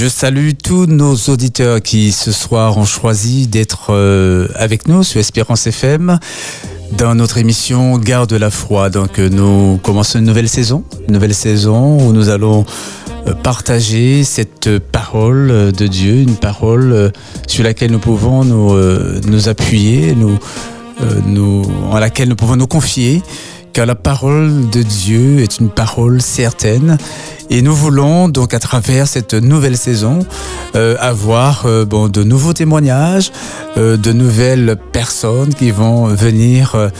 Je salue tous nos auditeurs qui ce soir ont choisi d'être euh, avec nous sur Espérance FM dans notre émission Garde la foi. Donc euh, nous commençons une nouvelle saison, une nouvelle saison où nous allons euh, partager cette parole de Dieu, une parole sur laquelle nous pouvons nous, appuyer, nous, nous, en laquelle nous pouvons nous confier car la parole de Dieu est une parole certaine. Et nous voulons donc à travers cette nouvelle saison euh, avoir euh, de nouveaux témoignages, euh, de nouvelles personnes qui vont venir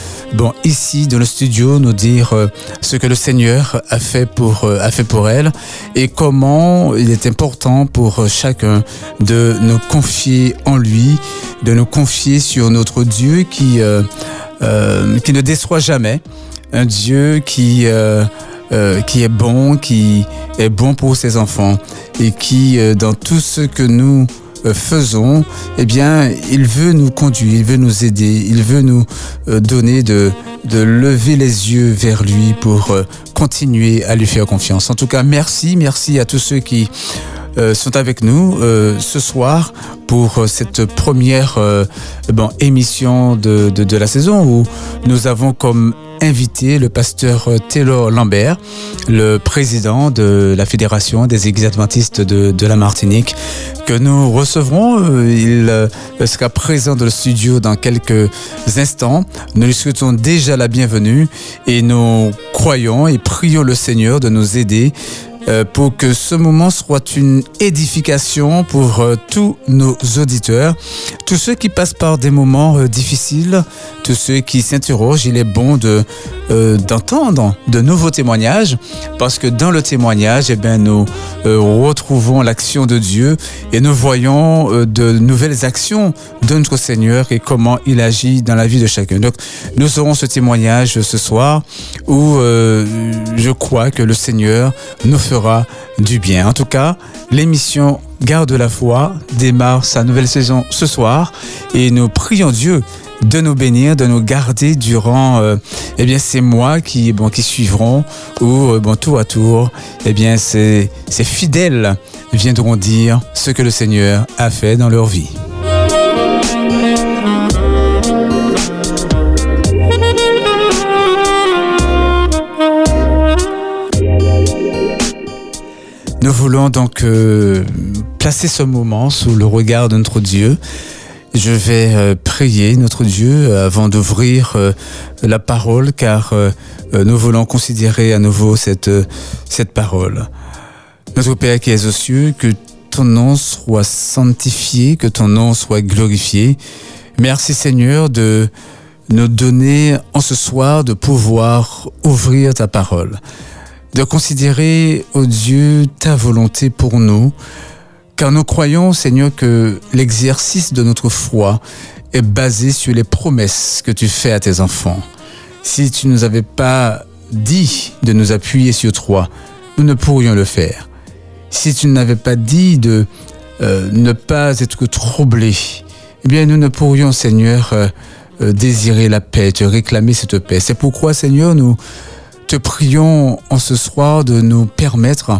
ici dans le studio nous dire ce que le Seigneur a fait pour, a fait pour elle et comment il est important pour chacun de nous confier en lui, de nous confier sur notre Dieu qui, qui ne déçoit jamais un Dieu qui, euh, euh, qui est bon, qui est bon pour ses enfants et qui, euh, dans tout ce que nous faisons, eh bien, il veut nous conduire, il veut nous aider, il veut nous donner de, de lever les yeux vers lui pour continuer à lui faire confiance. En tout cas, merci, merci à tous ceux qui sont avec nous ce soir pour cette première émission de, de, de, la saison où nous avons comme invité le pasteur euh, Taylor Lambert, le président de la Fédération des Églises adventistes de, la Martinique, que nous recevrons. Euh, il euh, sera présent dans le studio dans quelques instants. Nous lui souhaitons déjà la bienvenue et nous croyons et prions le Seigneur de nous aider euh, pour que ce moment soit une édification pour euh, tous nos auditeurs, tous ceux qui passent par des moments euh, difficiles, ceux qui s'interrogent. Il est bon de d'entendre de nouveaux témoignages parce que dans le témoignage, eh bien, nous retrouvons l'action de Dieu et nous voyons de nouvelles actions de notre Seigneur et comment il agit dans la vie de chacun. Donc, nous aurons ce témoignage ce soir où je crois que le Seigneur nous fera du bien. En tout cas, l'émission Garde la foi démarre sa nouvelle saison ce soir et nous prions Dieu de nous bénir, de nous garder durant euh, eh bien ces mois qui bon qui suivront où euh, bon tour à tour eh bien ces, ces fidèles viendront dire ce que le Seigneur a fait dans leur vie. Nous voulons donc euh, placer ce moment sous le regard de notre Dieu. Je vais euh, prier notre Dieu euh, avant d'ouvrir la parole car nous voulons considérer à nouveau cette, cette parole. Notre Père qui es aux cieux, que ton nom soit sanctifié, que ton nom soit glorifié. Merci Seigneur de nous donner en ce soir de pouvoir ouvrir ta parole de considérer, ô Dieu, ta volonté pour nous, car nous croyons, Seigneur, que l'exercice de notre foi est basé sur les promesses que tu fais à tes enfants. Si tu ne nous avais pas dit de nous appuyer sur toi, nous ne pourrions le faire. Si tu n'avais pas dit de euh, ne pas être troublé, eh bien nous ne pourrions, Seigneur, euh, euh, désirer la paix, te réclamer cette paix. C'est pourquoi, Seigneur, nous te prions en ce soir de nous permettre,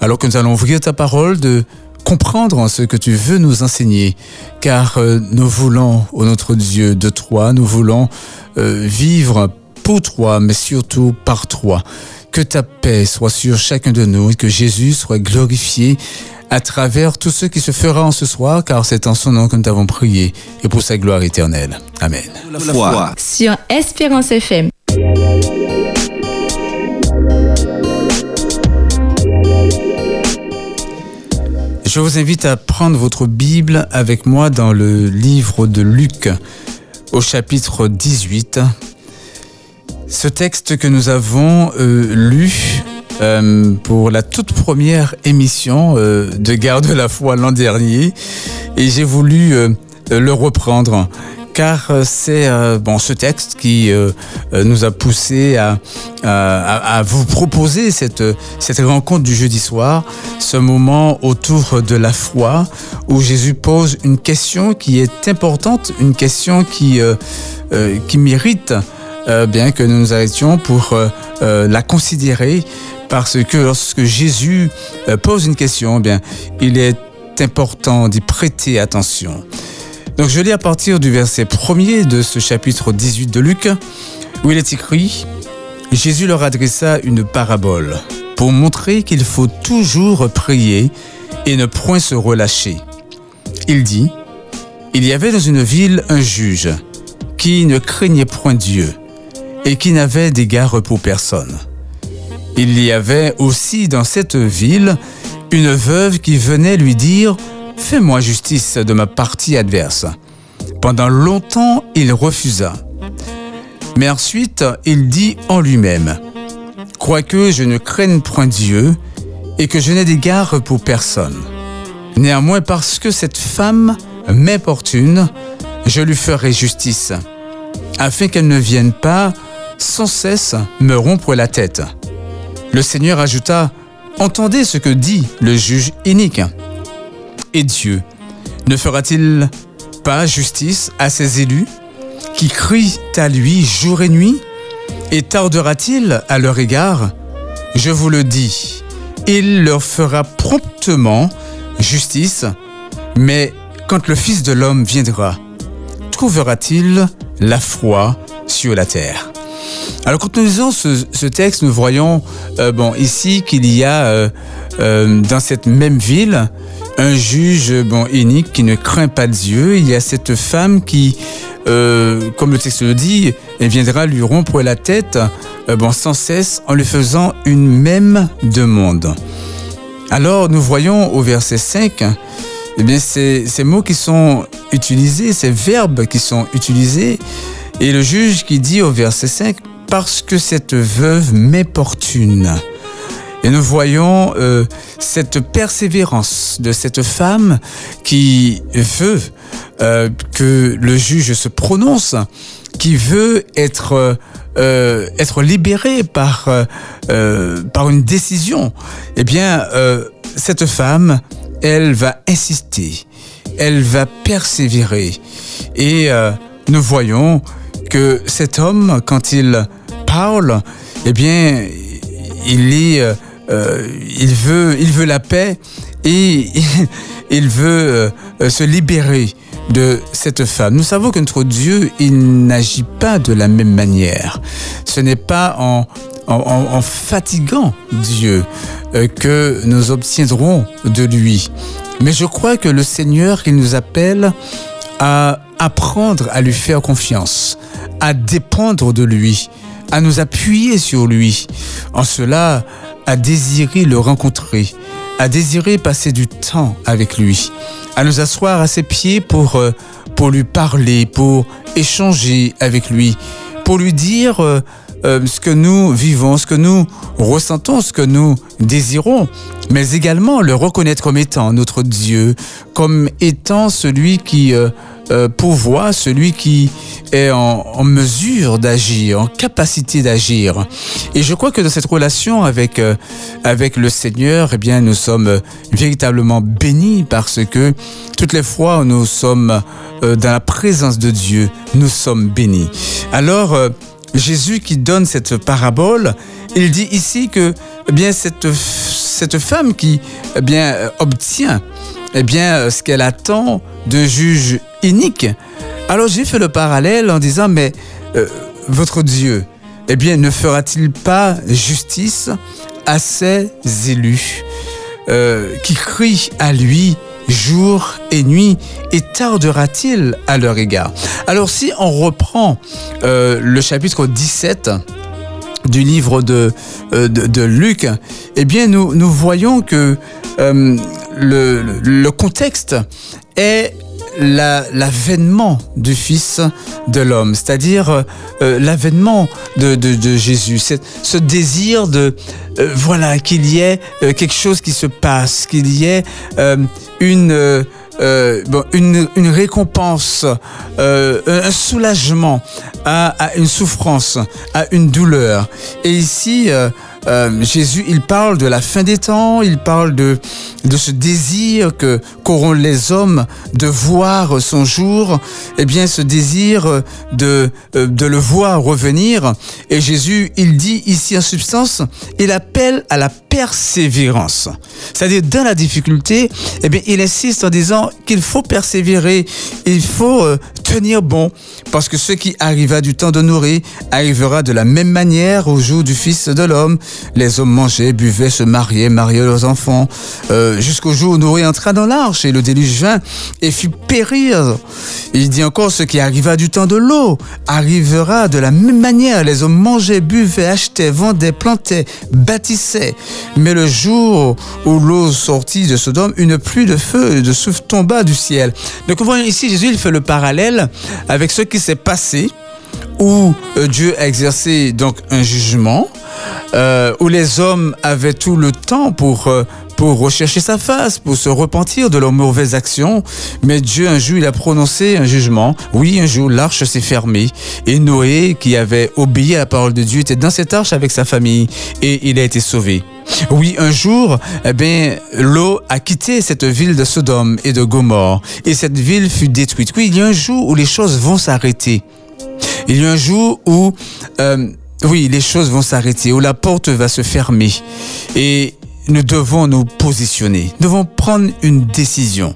alors que nous allons ouvrir ta parole, de comprendre ce que tu veux nous enseigner, car euh, nous voulons, ô notre Dieu, de toi, nous voulons euh, vivre pour toi, mais surtout par toi. Que ta paix soit sur chacun de nous et que Jésus soit glorifié à travers tout ce qui se fera en ce soir, car c'est en son nom que nous t'avons prié et pour sa gloire éternelle. Amen. La foi. Sur Espérance FM. Je vous invite à prendre votre Bible avec moi dans le livre de Luc au chapitre 18. Ce texte que nous avons euh, lu euh, pour la toute première émission euh, de Garde de la foi l'an dernier et j'ai voulu le reprendre car euh, c'est euh, ce texte qui euh, nous a poussé à, vous proposer cette, rencontre du jeudi soir, ce moment autour de la foi où Jésus pose une question qui est importante, une question qui, mérite bien que nous nous arrêtions pour la considérer parce que lorsque Jésus pose une question, eh bien, il est important d'y prêter attention. Donc je lis à partir du verset 1er de ce chapitre 18 de Luc, où il est écrit, Jésus leur adressa une parabole pour montrer qu'il faut toujours prier et ne point se relâcher. Il dit, Il y avait dans une ville un juge qui ne craignait point Dieu et qui n'avait d'égard pour personne. Il y avait aussi dans cette ville une veuve qui venait lui dire Fais-moi justice de ma partie adverse. Pendant longtemps, il refusa. Mais ensuite, il dit en lui-même Quoique je ne craigne point Dieu et que je n'ai d'égard pour personne. Néanmoins, parce que cette femme m'importune, je lui ferai justice, afin qu'elle ne vienne pas sans cesse me rompre la tête. Le Seigneur ajouta Entendez ce que dit le juge inique. Et Dieu. Ne fera-t-il pas justice à ses élus qui crient à lui jour et nuit? Et tardera-t-il à leur égard? Je vous le dis, il leur fera promptement justice, mais quand le Fils de l'homme viendra, trouvera-t-il la foi sur la terre? Alors quand nous lisons ce, texte, nous voyons euh, bon ici qu'il y a euh, euh, dans cette même ville un juge bon unique qui ne craint pas Dieu. Il y a cette femme qui, comme le texte le dit, elle viendra lui rompre la tête bon sans cesse en lui faisant une même demande. Alors nous voyons au verset 5 eh bien, ces, ces mots qui sont utilisés, ces verbes qui sont utilisés, et le juge qui dit au verset 5, parce que cette veuve m'importune. Et nous voyons euh, cette persévérance de cette femme qui veut euh, que le juge se prononce, qui veut être euh, être libérée par par une décision. Eh bien, cette femme, elle va insister, elle va persévérer, et nous voyons que cet homme, quand il parle, eh bien, il est, euh, euh, il veut, il veut la paix et il veut euh, se libérer de cette femme. Nous savons que notre Dieu, il n'agit pas de la même manière. Ce n'est pas en, en, fatiguant Dieu que nous obtiendrons de lui. Mais je crois que le Seigneur, il nous appelle à apprendre à lui faire confiance, à dépendre de lui, à nous appuyer sur lui. En cela, à désirer le rencontrer, à désirer passer du temps avec lui, à nous asseoir à ses pieds pour, euh, pour lui parler, pour échanger avec lui, pour lui dire euh, euh, ce que nous vivons, ce que nous ressentons, ce que nous désirons, mais également le reconnaître comme étant notre Dieu, comme étant celui qui euh, pourvoit, celui qui est en, mesure d'agir, en capacité d'agir. Et je crois que dans cette relation avec euh, avec le Seigneur, eh bien, nous sommes véritablement bénis parce que toutes les fois où nous sommes euh, dans la présence de Dieu, nous sommes bénis. Alors Jésus qui donne cette parabole, il dit ici que eh bien cette cette femme qui eh bien obtient eh bien ce qu'elle attend d'un juge inique. Alors j'ai fait le parallèle en disant, mais euh, votre Dieu, eh bien, ne fera-t-il pas justice à ses élus euh, qui crient à lui jour et nuit et tardera-t-il à leur égard? Alors si on reprend euh, le chapitre 17 du livre de, de, Luc, eh bien nous, nous voyons que le, contexte est l'avènement du Fils de l'homme, c'est-à-dire euh, l'avènement de, de, Jésus, ce désir de euh, voilà qu'il y ait euh, quelque chose qui se passe, qu'il y ait une une, récompense, un soulagement à, une souffrance, à une douleur. Et ici, Jésus, il parle de la fin des temps, il parle de, de ce désir que qu'auront les hommes de voir son jour, eh bien ce désir de, euh, de le voir revenir. Et Jésus, il dit ici en substance, il appelle à la persévérance. C'est-à-dire dans la difficulté, eh bien il insiste en disant qu'il faut persévérer, il faut euh, bon, parce que ce qui arriva du temps de nourrir arrivera de la même manière au jour du Fils de l'homme. Les hommes mangeaient, buvaient, se mariaient, mariaient leurs enfants, euh, jusqu'au jour où Noé entra dans l'arche et le déluge vint et fit périr. Il dit encore ce qui arriva du temps de l'eau arrivera de la même manière. Les hommes mangeaient, buvaient, achetaient, vendaient, plantaient, bâtissaient. Mais le jour où l'eau sortit de Sodome, une pluie de feu et de souffle tomba du ciel. Donc voyez ici, Jésus il fait le parallèle avec ce qui s'est passé où euh, Dieu a exercé donc un jugement, euh, où les hommes avaient tout le temps pour euh, pour rechercher sa face, pour se repentir de leurs mauvaises actions. Mais Dieu, un jour, il a prononcé un jugement. Oui, un jour, l'arche s'est fermée. Et Noé, qui avait obéi à la parole de Dieu, était dans cette arche avec sa famille. Et il a été sauvé. Oui, un jour, eh bien, l'eau a quitté cette ville de Sodome et de Gomorre. Et cette ville fut détruite. Oui, il y a un jour où les choses vont s'arrêter. Il y a un jour où, euh, oui, les choses vont s'arrêter, où la porte va se fermer. Et nous devons nous positionner, nous devons prendre une décision.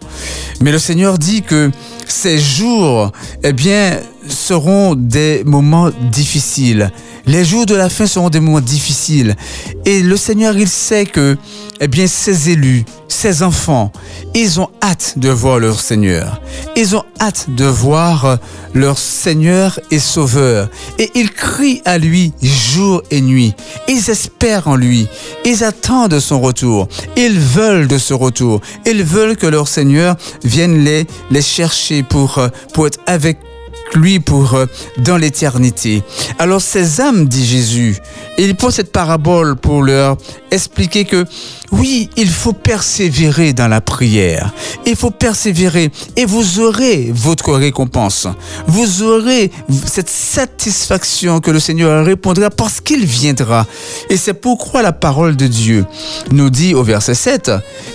Mais le Seigneur dit que ces jours, eh bien, seront des moments difficiles. Les jours de la fin seront des moments difficiles. Et le Seigneur, il sait que, eh bien, ses élus, ses enfants, ils ont hâte de voir leur Seigneur. Ils ont hâte de voir leur Seigneur et Sauveur. Et ils crient à lui jour et nuit. Ils espèrent en lui. Ils attendent son retour. Ils veulent de ce retour. Ils veulent que leur Seigneur vienne les, chercher pour, pour être avec lui pour euh, dans l'éternité. Alors ces âmes, dit Jésus, il pose cette parabole pour leur expliquer que oui, il faut persévérer dans la prière. Il faut persévérer et vous aurez votre récompense. Vous aurez cette satisfaction que le Seigneur répondra parce qu'il viendra. Et c'est pourquoi la parole de Dieu nous dit au verset 7,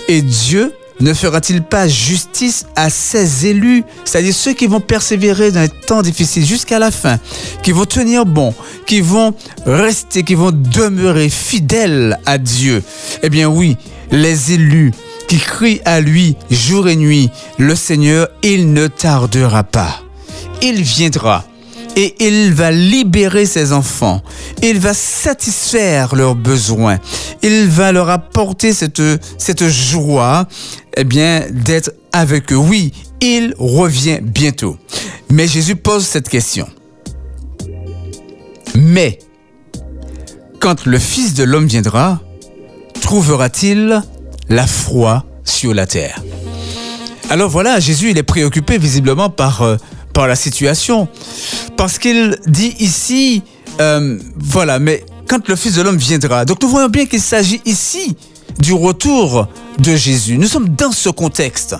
et Dieu ne fera-t-il pas justice à ses élus, c'est-à-dire ceux qui vont persévérer dans les temps difficiles jusqu'à la fin, qui vont tenir bon, qui vont rester, qui vont demeurer fidèles à Dieu? Eh bien oui, les élus qui crient à lui jour et nuit, le Seigneur, il ne tardera pas. Il viendra et il va libérer ses enfants. Il va satisfaire leurs besoins. Il va leur apporter cette, cette joie, eh bien, d'être avec eux. Oui, il revient bientôt. Mais Jésus pose cette question. Mais, quand le Fils de l'homme viendra, trouvera-t-il la foi sur la terre? Alors voilà, Jésus, il est préoccupé visiblement par, euh, la situation. Parce qu'il dit ici, euh, voilà, mais quand le Fils de l'homme viendra. Donc nous voyons bien qu'il s'agit ici du retour de Jésus. Nous sommes dans ce contexte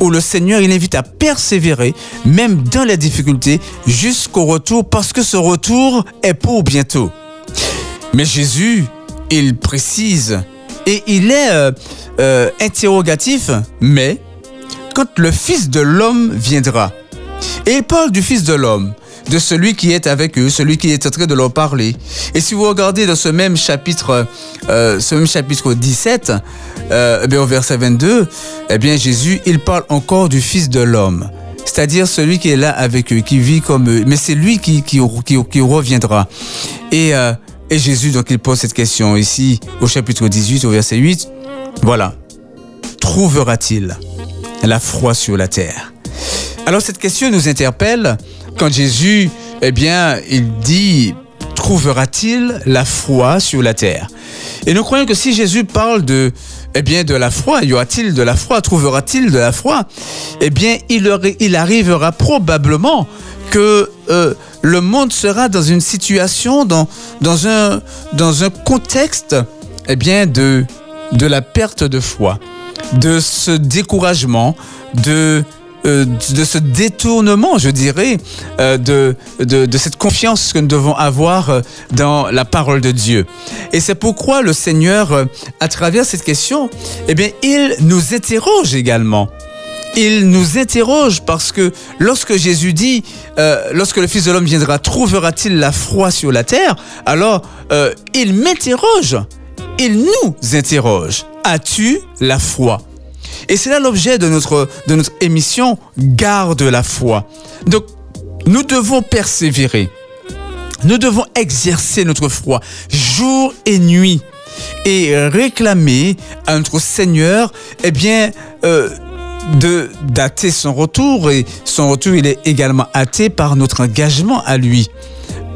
où le Seigneur, il invite à persévérer, même dans les difficultés, jusqu'au retour, parce que ce retour est pour bientôt. Mais Jésus, il précise, et il est euh, euh, interrogatif, mais quand le Fils de l'homme viendra, et il parle du Fils de l'homme, de celui qui est avec eux, celui qui est en train de leur parler. Et si vous regardez dans ce même chapitre, euh, ce même chapitre 17, euh, eh au verset 22, eh bien Jésus, il parle encore du Fils de l'homme. C'est-à-dire celui qui est là avec eux, qui vit comme eux. Mais c'est lui qui, qui, qui, reviendra. Et, euh, et Jésus, donc, il pose cette question ici, au chapitre 18, au verset 8. Voilà. Trouvera-t-il la foi sur la terre? Alors, cette question nous interpelle quand Jésus, eh bien, il dit, trouvera-t-il la foi sur la terre? Et nous croyons que si Jésus parle de, eh bien, de la foi, y aura-t-il de la foi? Trouvera-t-il de la foi? Eh bien, il, il arrivera probablement que euh, le monde sera dans une situation, dans, dans, un, dans un contexte, eh bien, de, de la perte de foi, de ce découragement, de de ce détournement, je dirais, de, de, cette confiance que nous devons avoir dans la parole de Dieu. Et c'est pourquoi le Seigneur, à travers cette question, eh bien, il nous interroge également il nous interroge parce que lorsque Jésus dit, euh, lorsque le Fils de l'homme viendra, trouvera-t-il la foi sur la terre? Alors, euh, il m'interroge, il nous interroge. As-tu la foi? Et c'est là l'objet de notre, de notre émission Garde la foi. Donc, nous devons persévérer. Nous devons exercer notre foi jour et nuit et réclamer à notre Seigneur, eh bien, euh, de dater son retour et son retour il est également hâté par notre engagement à lui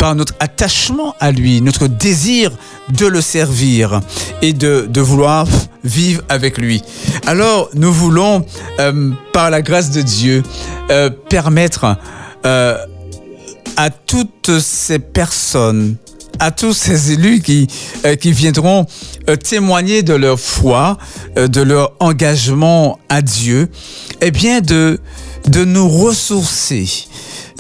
par notre attachement à lui, notre désir de le servir et de, de vouloir vivre avec lui. Alors, nous voulons, euh, par la grâce de Dieu, euh, permettre euh, à toutes ces personnes à tous ces élus qui, qui viendront témoigner de leur foi, de leur engagement à Dieu, eh bien de, de nous ressourcer,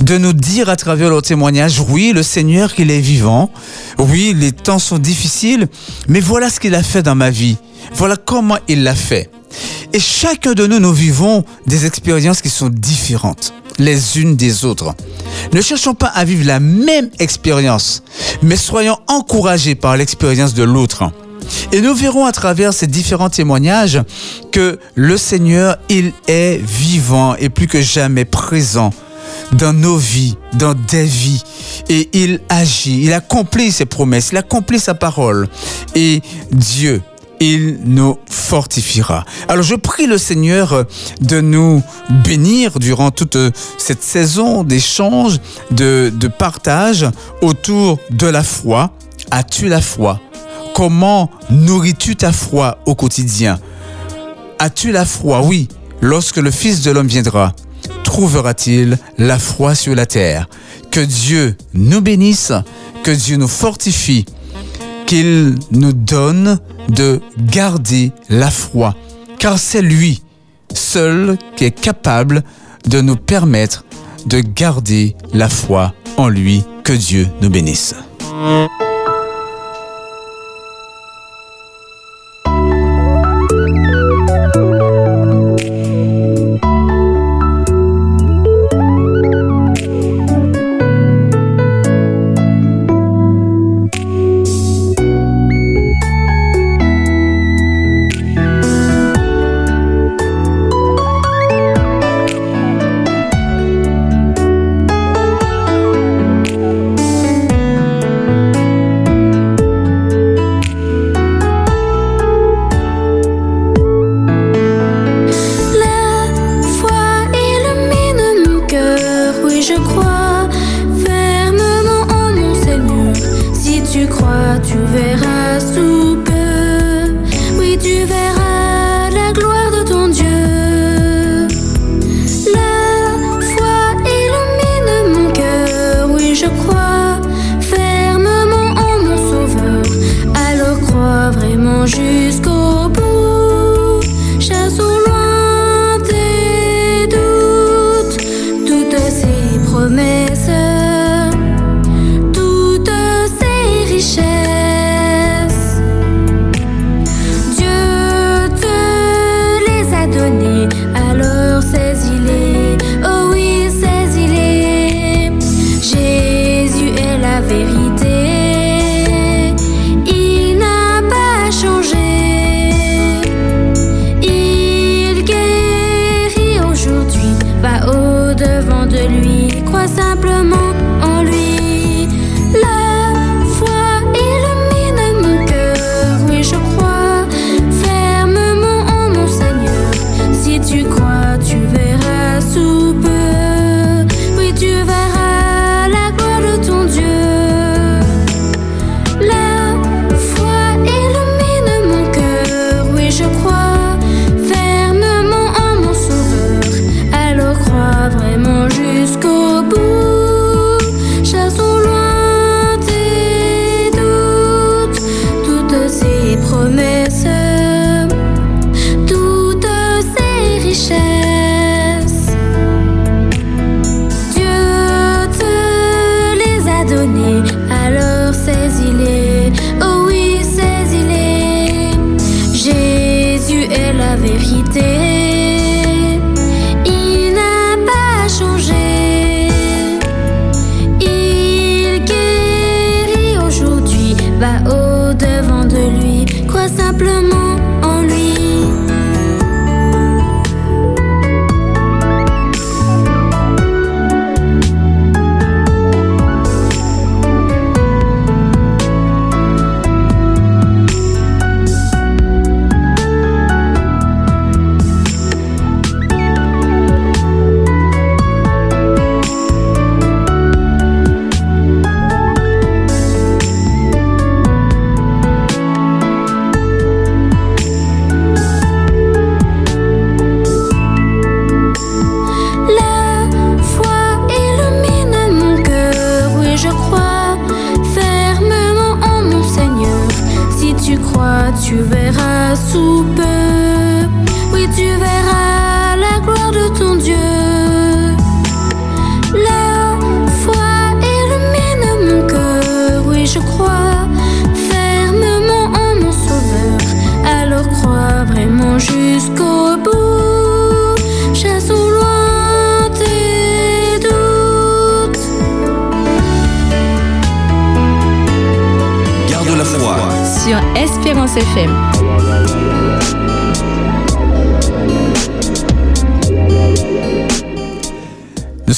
de nous dire à travers leur témoignage, oui, le Seigneur, qu'il est vivant, oui, les temps sont difficiles, mais voilà ce qu'il a fait dans ma vie, voilà comment il l'a fait. Et chacun de nous, nous vivons des expériences qui sont différentes les unes des autres. Ne cherchons pas à vivre la même expérience, mais soyons encouragés par l'expérience de l'autre. Et nous verrons à travers ces différents témoignages que le Seigneur, il est vivant et plus que jamais présent dans nos vies, dans des vies. Et il agit, il accomplit ses promesses, il accomplit sa parole. Et Dieu, il nous fortifiera. Alors je prie le Seigneur de nous bénir durant toute cette saison d'échange, de, de partage autour de la foi. As-tu la foi? Comment nourris-tu ta foi au quotidien? As-tu la foi? Oui, lorsque le Fils de l'homme viendra, trouvera-t-il la foi sur la terre Que Dieu nous bénisse, que Dieu nous fortifie qu'il nous donne de garder la foi, car c'est lui seul qui est capable de nous permettre de garder la foi en lui. Que Dieu nous bénisse.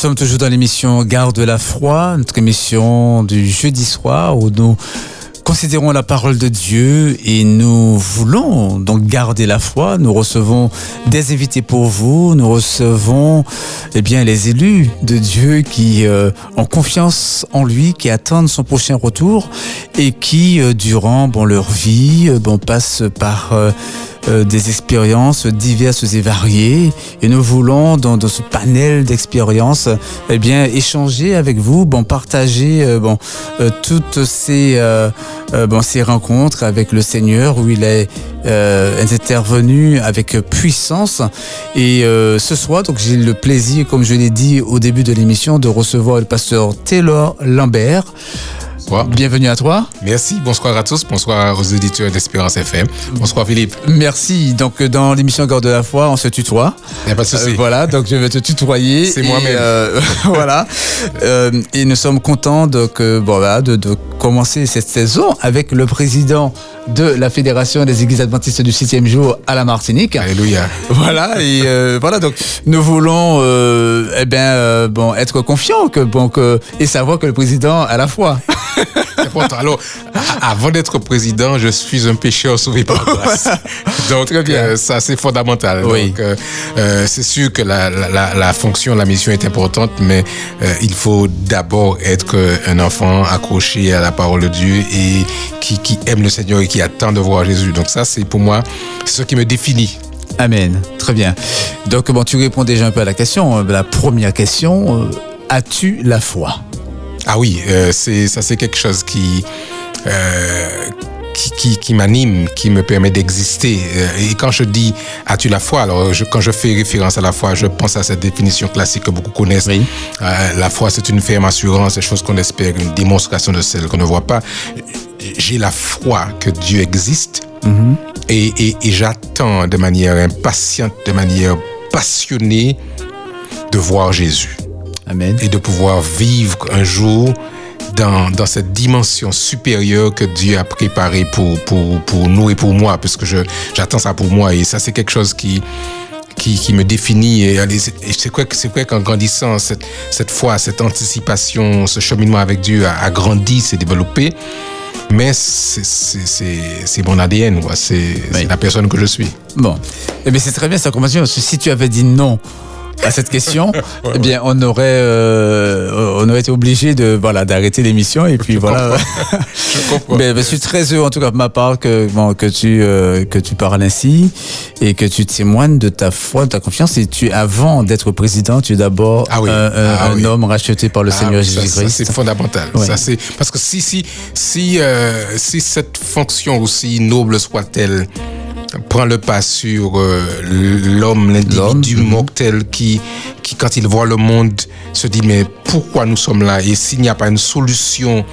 Sommes toujours dans l'émission Garde la foi, notre émission du jeudi soir où nous considérons la parole de Dieu et nous voulons donc garder la foi. Nous recevons des invités pour vous. Nous recevons eh bien les élus de Dieu qui euh, ont confiance en lui, qui attendent son prochain retour et qui euh, durant bon leur vie euh, bon passent par euh, des expériences diverses et variées. Et nous voulons, dans, ce panel d'expériences, eh bien, échanger avec vous, bon, partager euh, bon, euh, toutes ces, bon, ces rencontres avec le Seigneur où il est intervenu avec puissance. Et ce soir, donc, j'ai le plaisir, comme je l'ai dit au début de l'émission, de recevoir le pasteur Taylor Lambert. Bonsoir. Bienvenue à toi. Merci, bonsoir à tous, bonsoir aux auditeurs d'Espérance FM. Bonsoir Philippe. Merci. Donc dans l'émission Garde de la foi, on se tutoie. Il n'y a pas de souci. Euh, voilà, donc je vais te tutoyer. C'est moi-même. euh, voilà. Euh, et nous sommes contents donc, euh, bon, voilà, de, de commencer cette saison avec le président de la Fédération des Églises Adventistes du 6e jour à la Martinique. Alléluia. Voilà, et euh, voilà, donc nous voulons euh, eh bien, euh, bon, être confiants que, bon, que, et savoir que le président a la foi. Important. Alors, avant d'être président, je suis un pécheur sauvé par grâce. Donc, Très bien. euh, ça, c'est fondamental. Oui. Donc, euh, euh, c'est sûr que la, la- la, la fonction, la mission est importante, mais euh, il faut d'abord être un enfant accroché à la parole de Dieu et qui, qui aime le Seigneur et qui attend de voir Jésus. Donc, ça, c'est pour moi, ce qui me définit. Amen. Très bien. Donc, bon, tu réponds déjà un peu à la question. La première question, euh, as-tu la foi? Ah oui, euh, c'est ça c'est quelque chose qui euh, qui, qui, qui m'anime, qui me permet d'exister. Euh, Et quand je dis as-tu la foi, alors je, quand je fais référence à la foi, je pense à cette définition classique que beaucoup connaissent. Oui. Euh, la foi, c'est une ferme assurance, des choses qu'on espère, une démonstration de celles qu'on ne voit pas. J'ai la foi que Dieu existe et, et, et j'attends de manière impatiente, de manière passionnée de voir Jésus Amen. et de pouvoir vivre un jour dans, dans cette dimension supérieure que Dieu a préparée pour, pour, pour nous et pour moi, parce que j'attends ça pour moi. Et ça, c'est quelque chose qui, qui, qui me définit. Et c'est et c'est vrai qu'en grandissant, cette, cette foi, cette anticipation, ce cheminement avec Dieu a, a grandi, s'est développé. Mais c'est, mon ADN, quoi. C'est, Oui. la personne que je suis. Bon. Eh bien, c'est très bien, ça commence bien. Parce que si tu avais dit non à cette question, eh bien, on aurait, euh, on aurait été obligé de, voilà, d'arrêter l'émission et puis voilà. Je comprends. Mais, je suis très heureux, en tout cas, de ma part, que, bon, que tu, euh, que tu parles ainsi et que tu témoignes de ta foi, de ta confiance. Et tu, avant d'être président, tu es d'abord Ah oui. un, un- Ah un oui. homme racheté par le Ah Seigneur oui, ça- Jésus-Christ. c'est fondamental. Ouais. Ça, c'est parce que si si si euh, si cette fonction aussi noble soit-elle prend le pas sur euh, l'homme, l'individu mhm. mortel qui qui quand il voit le monde se dit mais pourquoi nous sommes là? Et s'il n'y a pas une solution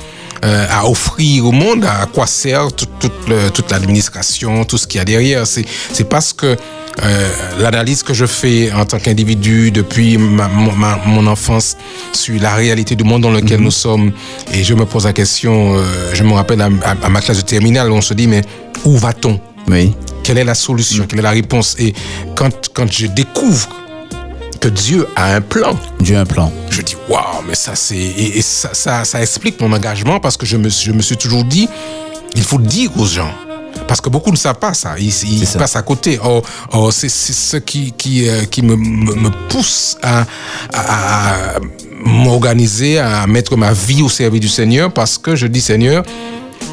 euh, à offrir au monde, à quoi sert toute, toute, le- toute l'administration, tout ce qu'il y a derrière? C'est, c'est parce que euh, l'analyse que je fais en tant qu'individu depuis ma, mon- ma- mon enfance sur la réalité du monde dans lequel nous sommes, et je me pose la question, euh, je me rappelle à, à- à ma classe de terminale, on se dit, mais où va-t-on? Oui. Quelle est la solution, quelle est la réponse Et quand, quand je découvre que Dieu a un plan, Dieu a un plan. je dis waouh, mais ça c'est et, et ça, ça, ça explique mon engagement parce que je me, je me suis toujours dit il faut dire aux gens. Parce que beaucoup ne savent pas ça, ils, ils ça. passent à côté. Or, or, c'est c'est ce qui, qui, euh, qui me, me, me pousse à, à, à m'organiser, à mettre ma vie au service du Seigneur parce que je dis Seigneur,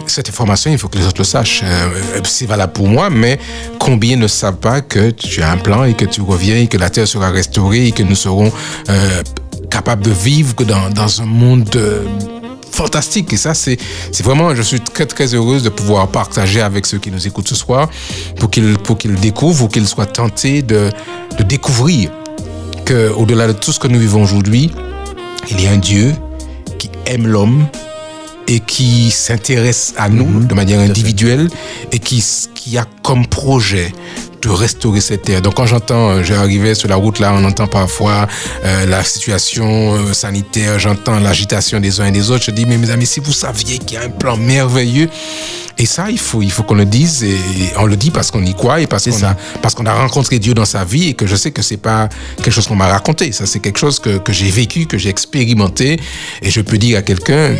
cette information, il faut que les autres le sachent. Euh, c'est valable pour moi, mais combien ne savent pas que tu as un plan et que tu reviens et que la terre sera restaurée et que nous serons euh, capables de vivre dans, dans un monde euh, fantastique. Et ça, c'est vraiment, je suis très très heureuse de pouvoir partager avec ceux qui nous écoutent ce soir pour qu'ils découvrent ou qu'ils soient tentés de, de découvrir que au-delà de tout ce que nous vivons aujourd'hui, il y a un Dieu qui aime l'homme et qui s'intéresse à nous de manière individuelle et qui, qui a comme projet de restaurer cette terre. Donc quand j'entends, euh, j'arrivais sur la route là, on entend parfois euh, la situation euh, sanitaire, j'entends l'agitation des uns et des autres. Je dis mais mes amis, si vous saviez qu'il y a un plan merveilleux, et ça il faut il faut qu'on le dise et on le dit parce qu'on y croit et parce qu'on a parce qu'on a rencontré Dieu dans sa vie et que je sais que c'est pas quelque chose qu'on m'a raconté. Ça c'est quelque chose que que j'ai vécu, que j'ai expérimenté et je peux dire à quelqu'un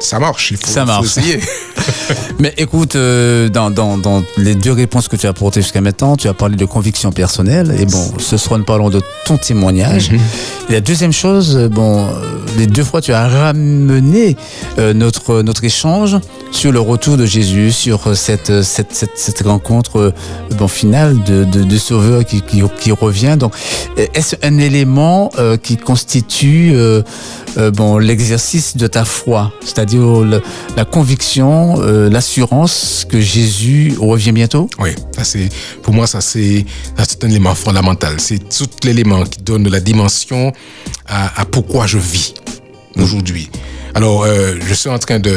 ça marche, il faut, ça marche. essayer. Mais écoute, euh, dans, dans, dans, les deux réponses que tu as apportées jusqu'à maintenant, tu as parlé de conviction personnelle. Et bon, ce soir, nous parlons de ton témoignage. Mhm. Et la deuxième chose, euh, bon, euh, les deux fois, tu as ramené notre, notre échange sur le retour de Jésus, sur cette, cette, cette, cette rencontre bon, finale de, de, de Sauveur qui, qui, qui, revient. Donc, est-ce un élément qui constitue bon, l'exercice de ta foi C'est-à-dire la conviction, euh, l'assurance que Jésus revient bientôt? Oui, c'est, pour moi, ça c'est, un élément fondamental. C'est tout l'élément qui donne la dimension à, pourquoi je vis aujourd'hui. Alors, euh, je suis en train de,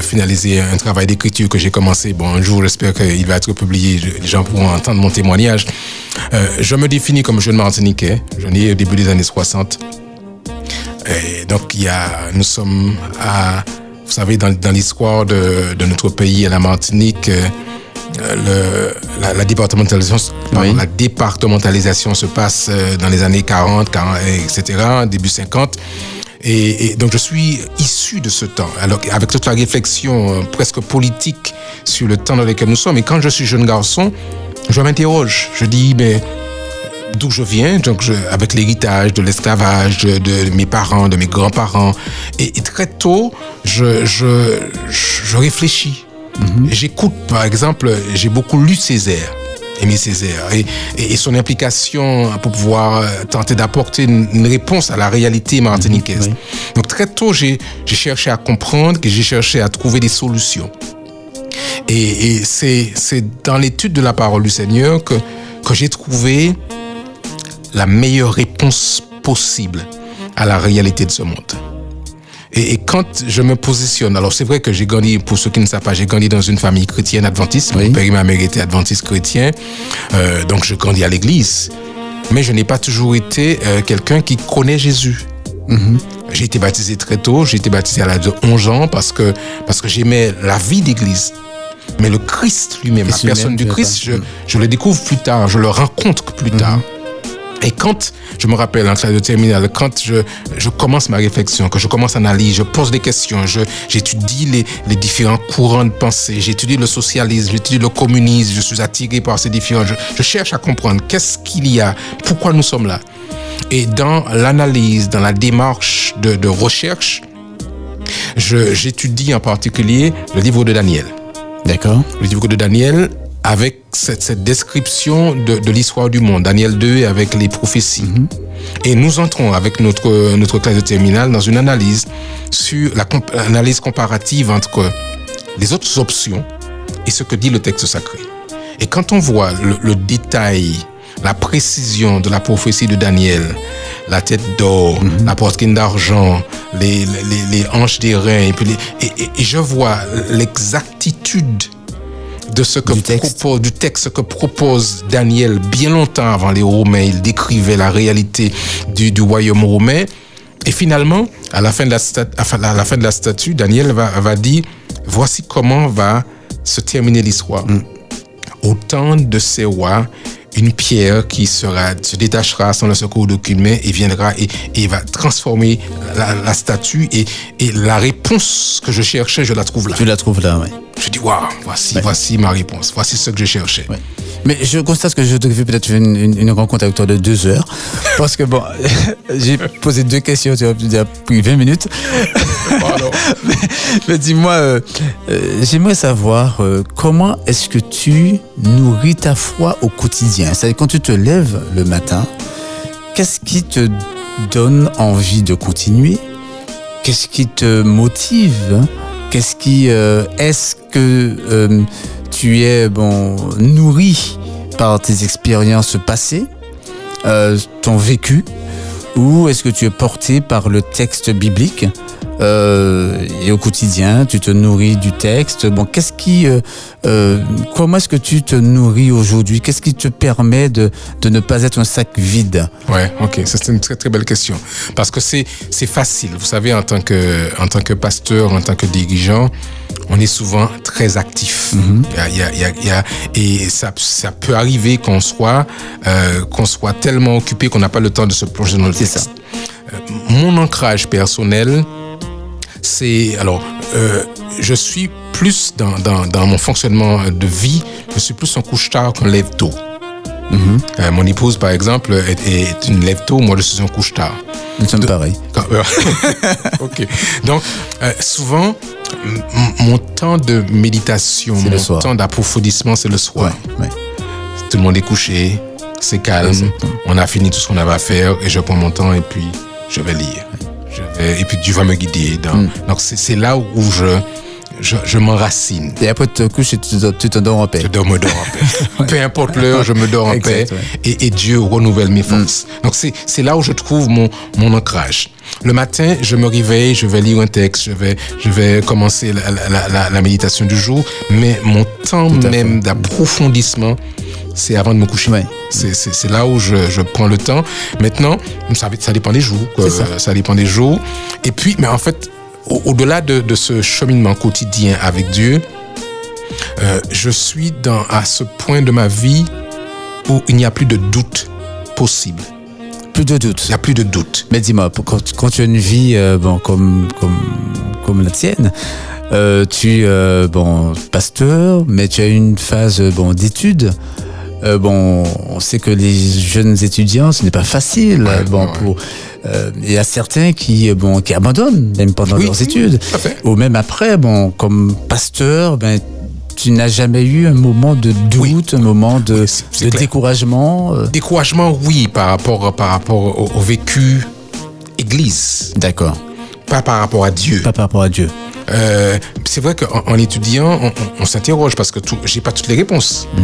finaliser un travail d'écriture que j'ai commencé. Bon, un jour, j'espère qu'il va être publié. Les gens pourront entendre mon témoignage. Euh, je me définis comme jeune martiniquais. Je ai au début des années 60. Et donc, il y a, nous sommes à vous savez, dans, l'histoire de, notre pays à la Martinique, euh, la, départementalisation, la départementalisation se passe euh, dans les années 40, 40 etc., début 50. Et, donc je suis issu de ce temps, alors avec toute la réflexion euh, presque politique sur le temps dans lequel nous sommes. Et quand je suis jeune garçon, je m'interroge. Je dis, mais d'où je viens, donc avec l'héritage de l'esclavage de, mes parents, de mes grands-parents. Et, très tôt, je, je, réfléchis. Mhm. J'écoute, par exemple, j'ai beaucoup lu Césaire. Aimé Césaire et, et, son implication pour pouvoir euh, tenter d'apporter une, réponse à la réalité martiniquaise. Mhm, donc très tôt, j'ai cherché à comprendre, que j'ai cherché à trouver des solutions. Et, et c'est dans l'étude de la parole du Seigneur que, que j'ai trouvé la meilleure réponse possible à la réalité de ce monde. Et, quand je me positionne, alors c'est vrai que j'ai grandi, pour ceux qui ne savent pas, j'ai grandi dans une famille chrétienne adventiste. Mon père et ma mère étaient adventistes chrétiens, euh, donc je grandis à l'église. Mais je n'ai pas toujours été euh, quelqu'un qui connaît Jésus. Mhm. J'ai été baptisé très tôt, j'ai été baptisé à l'âge de 11 ans parce que, parce que j'aimais la vie d'église. Mais le Christ lui-même, la personne du Christ, je, je, le découvre plus tard, je le rencontre plus tard. Et quand, je me rappelle en classe de terminale, quand je, je commence ma réflexion, que je commence à analyser, je pose des questions, j'étudie les, les différents courants de pensée, j'étudie le socialisme, j'étudie le communisme, je suis attiré par ces différents, je, je cherche à comprendre qu'est-ce qu'il y a, pourquoi nous sommes là. Et dans l'analyse, dans la démarche de, de recherche, j'étudie en particulier le livre de Daniel. D'accord. Le livre de Daniel avec cette, cette description de, de l'histoire du monde, Daniel 2 avec les prophéties. Mhm. Et nous entrons avec notre, notre classe de terminale dans une analyse sur l'analyse comparative entre les autres options et ce que dit le texte sacré. Et quand on voit le, le détail, la précision de la prophétie de Daniel, la tête d'or, mhm. la poitrine d'argent, les, les, les, hanches des reins, et, puis et, et, et je vois l'exactitude de ce que du texte. Propose, du texte que propose Daniel bien longtemps avant les Romains. Il décrivait la réalité du, du royaume romain. Et finalement, à la fin de la, à la, fin de la statue, Daniel va, va dire, voici comment va se terminer l'histoire. Mm. Au temps de ces rois, une pierre qui sera, se détachera sans le secours d'aucune main et viendra et, et va transformer la, la statue et, et, la réponse que je cherchais, je la trouve là. Tu la trouves là, oui. Je dis, waouh, voici, voici ma réponse, voici ce que je cherchais. Mais je constate que je devais peut-être une, une, une, rencontre avec toi de deux heures. Parce que bon, j'ai posé deux questions, tu as pris 20 minutes. mais, mais dis-moi, euh, euh, j'aimerais savoir euh, comment est-ce que tu nourris ta foi au quotidien? C'est-à-dire quand tu te lèves le matin, qu'est-ce qui te donne envie de continuer? Qu'est-ce qui te motive? Euh, est-ce que euh, tu es bon nourri par tes expériences passées, euh, ton vécu, ou est-ce que tu es porté par le texte biblique? Euh, et au quotidien, tu te nourris du texte. Bon, qu'est-ce qui, euh, euh, comment est-ce que tu te nourris aujourd'hui? Qu'est-ce qui te permet de, de ne pas être un sac vide? Ouais, ok, c'est une très très belle question parce que c'est c'est facile. Vous savez, en tant que en tant que pasteur, en tant que dirigeant, on est souvent très actif. Il y a, il y a, il y a, et ça, ça peut arriver qu'on soit euh, qu'on soit tellement occupé qu'on n'a pas le temps de se plonger dans le texte. Ça. Mon ancrage personnel, c'est alors euh, je suis plus dans, dans, dans, mon fonctionnement de vie, je suis plus un couche tard qu'un lève tôt. Mm -hmm. euh, mon épouse, par exemple, est, est une lève tôt, moi je suis un couche tard. Nous sommes pareils. ok. Donc, euh, souvent, mon temps de méditation, mon temps d'approfondissement, c'est le soir. Ouais, ouais. Tout le monde est couché, c'est calme, Exactement. on a fini tout ce qu'on avait à faire et je prends mon temps et puis je vais lire. Je vais, et puis Dieu va me guider. Dans, mm. Donc c'est là où je, je, je m'enracine. Et après tu te couches et tu te, tu te dors en paix. Je dors, me dors en paix. ouais. Peu importe l'heure, je me dors en exact, paix ouais. et, et, Dieu renouvelle mes forces. Mm. Donc c'est là où je trouve mon, mon ancrage. Le matin, je me réveille, je vais lire un texte, je vais, je vais commencer la, la, la, la méditation du jour, mais mon temps même d'approfondissement, c'est avant de me coucher. Ouais. C'est là où je, je, prends le temps. Maintenant, ça, ça dépend des jours. Ça. ça. dépend des jours. Et puis, mais en fait, au-delà au de, de, ce cheminement quotidien avec Dieu, euh, je suis dans, à ce point de ma vie où il n'y a plus de doute possible. Plus de doute. Il n'y a plus de doute. Mais dis-moi, quand, quand, tu as une vie euh, bon, comme, comme, comme la tienne, euh, tu es bon, pasteur, mais tu as une phase bon, d'études. Euh, bon, on sait que les jeunes étudiants, ce n'est pas facile. Ouais, bon, ouais. pour euh, il y a certains qui bon qui abandonnent même pendant oui, leurs études, ou même après. Bon, comme pasteur, ben tu n'as jamais eu un moment de doute, oui. un moment de, de découragement euh... Découragement, oui, par rapport par rapport au, au vécu Église. D'accord. Pas par rapport à Dieu. Pas par rapport à Dieu. Euh, c'est vrai qu'en en étudiant, on, on, on s'interroge parce que j'ai pas toutes les réponses. Mmh.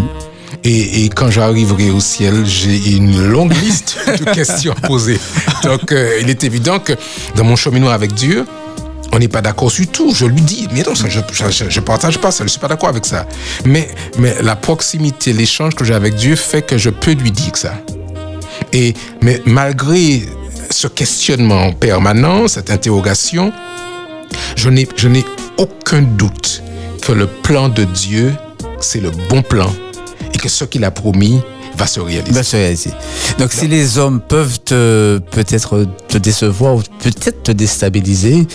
Et, et, quand j'arriverai au ciel, j'ai une longue liste de questions à poser. Donc, euh, il est évident que dans mon cheminement avec Dieu, on n'est pas d'accord sur tout. Je lui dis, mais non, ça, je ne partage pas ça, je ne suis pas d'accord avec ça. Mais, mais la proximité, l'échange que j'ai avec Dieu fait que je peux lui dire ça. Et, mais malgré ce questionnement permanent, cette interrogation, je n'ai aucun doute que le plan de Dieu, c'est le bon plan et que ce qu'il a promis va se réaliser. Va se réaliser. Donc, si les hommes peuvent te, peut-être te décevoir ou peut-être te déstabiliser,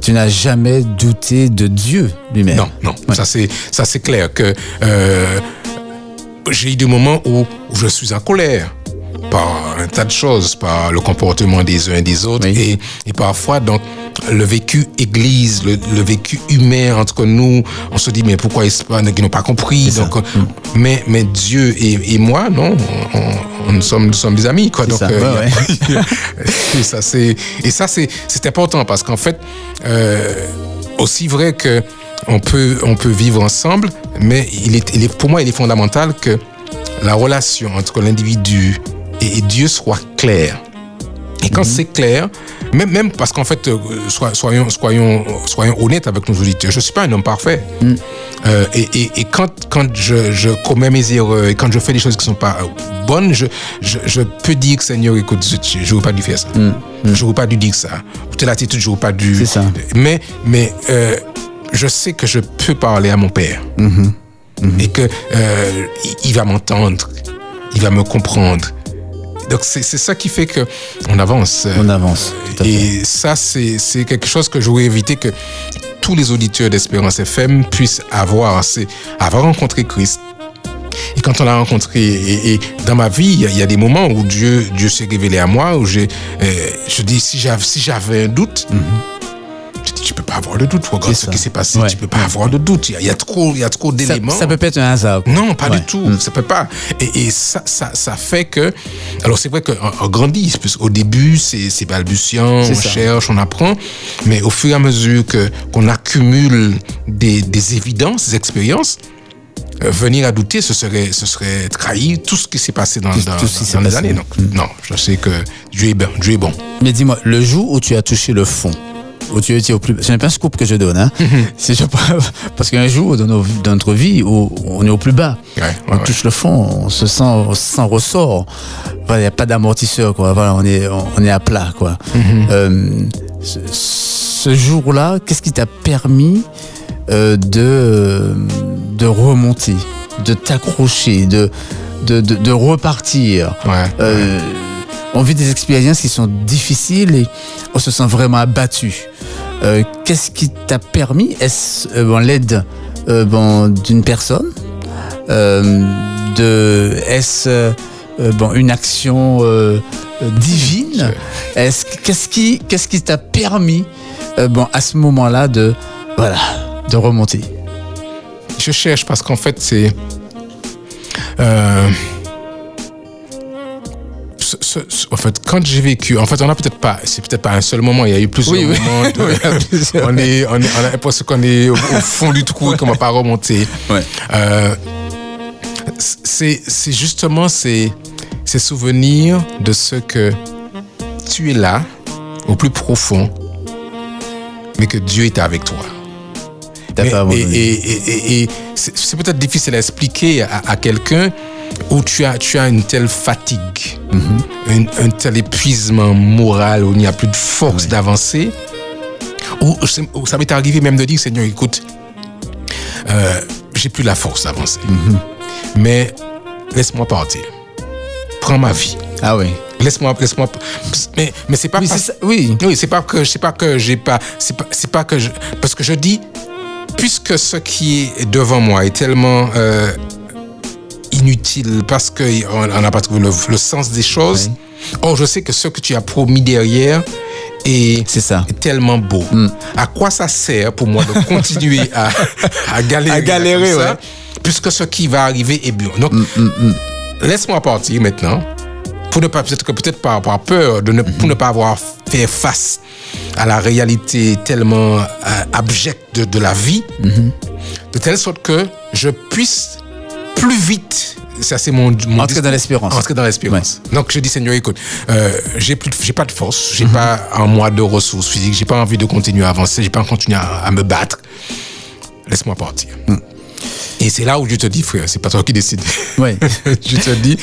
tu n'as jamais douté de Dieu lui-même. Non, non. Ça, c'est, ça, c'est clair que euh, j'ai eu des moments où, où je suis en colère par un tas de choses, par le comportement des uns et des autres, oui. et, et, parfois donc le vécu église, le, le, vécu humain entre nous, on se dit mais pourquoi ils n'ont pas compris? Donc, mm. mais, mais Dieu et, et moi, non, on, on, nous, sommes, nous sommes des amis. Quoi, donc, ça, euh, ouais, et ça, c'est, et ça c'est, c'est important parce qu'en fait, euh, aussi vrai que on peut, on peut vivre ensemble, mais il est, il est, pour moi, il est fondamental que la relation entre l'individu et Dieu soit clair. Et quand -hmm. c'est clair, même, même parce qu'en fait, euh, soyons, soyons, soyons honnêtes avec nos auditeurs, je ne suis pas un homme parfait. Mm. Euh, et, et, et, quand, quand je, je, commets mes erreurs et quand je fais des choses qui ne sont pas bonnes, je, je, je, peux dire que Seigneur, écoute, je n'aurais pas dû faire ça. Mm. Je n'aurais pas dû dire ça. Ou telle attitude, je n'aurais pas dû. C'est ça. Mais, mais euh, je sais que je peux parler à mon Père. -hmm. Et que euh, il va m'entendre, il va me comprendre. Donc c'est ça qui fait que on avance. On avance. Et ça c'est quelque chose que je voudrais éviter que tous les auditeurs d'Espérance FM puissent avoir, c'est avoir rencontré Christ. Et quand on l'a rencontré, et, et, dans ma vie, il y, y, a des moments où Dieu, Dieu s'est révélé à moi, où j'ai, euh, je dis si j'avais si j'avais un doute. Mm -hmm pas avoir de doute. Regarde ce qui s'est passé. Ouais. Tu peux pas avoir de doute. Il y a, il y a trop, il y a trop d'éléments. Ça, ça, peut pas être un hasard. Non, pas ouais. du tout. Mm. Ça peut pas. Et, et ça, ça, ça, fait que, alors c'est vrai qu'on grandit. Au début, c'est balbutiant, on ça. cherche, on apprend. Mais au fur et à mesure que qu'on accumule des, des évidences, des expériences, euh, venir à douter, ce serait, ce serait trahir tout ce qui s'est passé dans, tout, dans, tout dans, dans les années. Donc, mm. non, je sais que Dieu est bon. Dieu est bon. Mais dis-moi, le jour où tu as touché le fond, où tu étais au plus. Ce n'est pas un scoop que je donne, hein. C'est parce qu'un jour dans, notre vie où on est au plus bas, on touche le fond, on se sent, sans ressort. Il n'y a pas d'amortisseur, quoi. Voilà, on est, on est à plat, quoi. Mhm. Euh, ce, jour-là, qu'est-ce qui t'a permis euh, de, de remonter, de t'accrocher, de, de, de, repartir? Euh, On vit des expériences qui sont difficiles et on se sent vraiment abattu. Euh, qu'est-ce qui t'a permis? Est-ce bon, l'aide bon, d'une personne? De, Est-ce bon, une action divine? Est-ce, qu'est-ce qui qu'est-ce qui t'a permis bon, à ce moment-là de, voilà, de remonter? Je cherche parce qu'en fait, c'est. En fait, quand j'ai vécu, en fait, on n'a peut-être pas, c'est peut-être pas un seul moment, il y a eu plusieurs moments. on, est, on, est, on a l'impression qu'on est au, fond du trou et qu'on ne va pas remonter. Euh, c'est justement ces, ces souvenirs de ce que tu es là, au plus profond, mais que Dieu était avec toi et, c'est peut-être difficile à expliquer à, quelqu'un où tu as, tu as une telle fatigue, mhm. un, tel épuisement moral, où il n'y a plus de force d'avancer, où, ça m'est arrivé même de dire, Seigneur, écoute, euh, j'ai plus la force d'avancer, mhm. mais laisse-moi partir. Prends ma vie. Ah oui. Laisse-moi, laisse-moi. Mais, mais c'est pas. Oui, c'est oui. oui c'est pas que, c'est pas que j'ai pas, c'est pas, pas que je, parce que je dis, puisque ce qui est devant moi est tellement euh, inutile parce qu'on n'a pas trouvé le, sens des choses, or je sais que ce que tu as promis derrière est, ça. tellement beau. Mm. À quoi ça sert pour moi de continuer à, à galérer, à galérer ça, puisque ce qui va arriver est bien. Donc, mm, mm, laisse-moi partir maintenant pour ne pas peut-être que peut-être par, par peur de ne, pour ne pas avoir fait face à la réalité tellement euh, abjecte de, la vie, de telle sorte que je puisse plus vite ça c'est mon, entrer dans l'espérance entrer dans l'espérance donc je dis Seigneur écoute euh, j'ai plus j'ai pas de force j'ai mhm. pas un mois de ressources physiques j'ai pas envie de continuer à avancer j'ai pas envie de continuer à, me battre laisse-moi partir mm. Et c'est là où je te dis, frère, c'est pas toi qui décides. Oui. je te dis.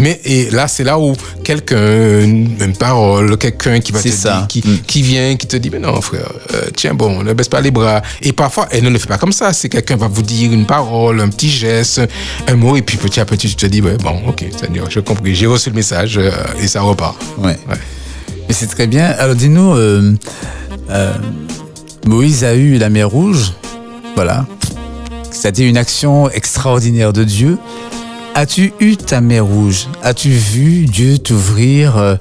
Mais et là, c'est là où quelqu'un, une parole, quelqu'un qui va te ça. Dire, mm. qui, vient, qui te dit, mais non, frère, euh, tiens bon, ne baisse pas les bras. Et parfois, elle ne le fait pas comme ça. C'est quelqu'un va vous dire une parole, un petit geste, un mot, et puis petit à petit, tu te dis, ouais, bon, ok, Seigneur, je compris, j'ai reçu le message euh, et ça repart. Ouais. ouais. Mais c'est très bien. Alors, dis-nous, euh, Moïse a eu la mer Rouge. Voilà c'est-à-dire une action extraordinaire de Dieu. As-tu eu ta mer rouge? As-tu vu Dieu t'ouvrir euh,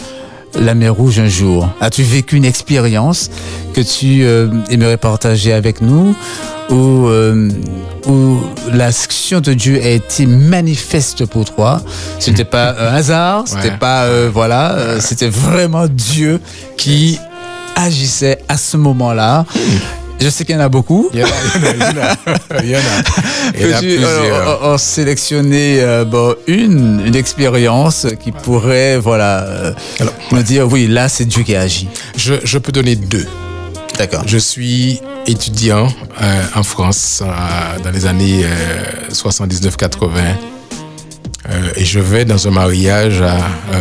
la mer rouge un jour? As-tu vécu une expérience que tu euh, aimerais partager avec nous où, euh, où l'action de Dieu a été manifeste pour toi? Ce n'était pas un hasard, c'était pas voilà, c'était vraiment Dieu qui agissait à ce moment-là. Je sais qu'il y en a beaucoup. Il y en a, il y en a. Il y en a, euh, bon, une, une expérience qui pourrait voilà, euh, Alors, me dire oui, là, c'est Dieu qui agit. Je, je peux donner deux. D'accord. Je suis étudiant euh, en France euh, dans les années 79-80 et je vais dans un mariage à,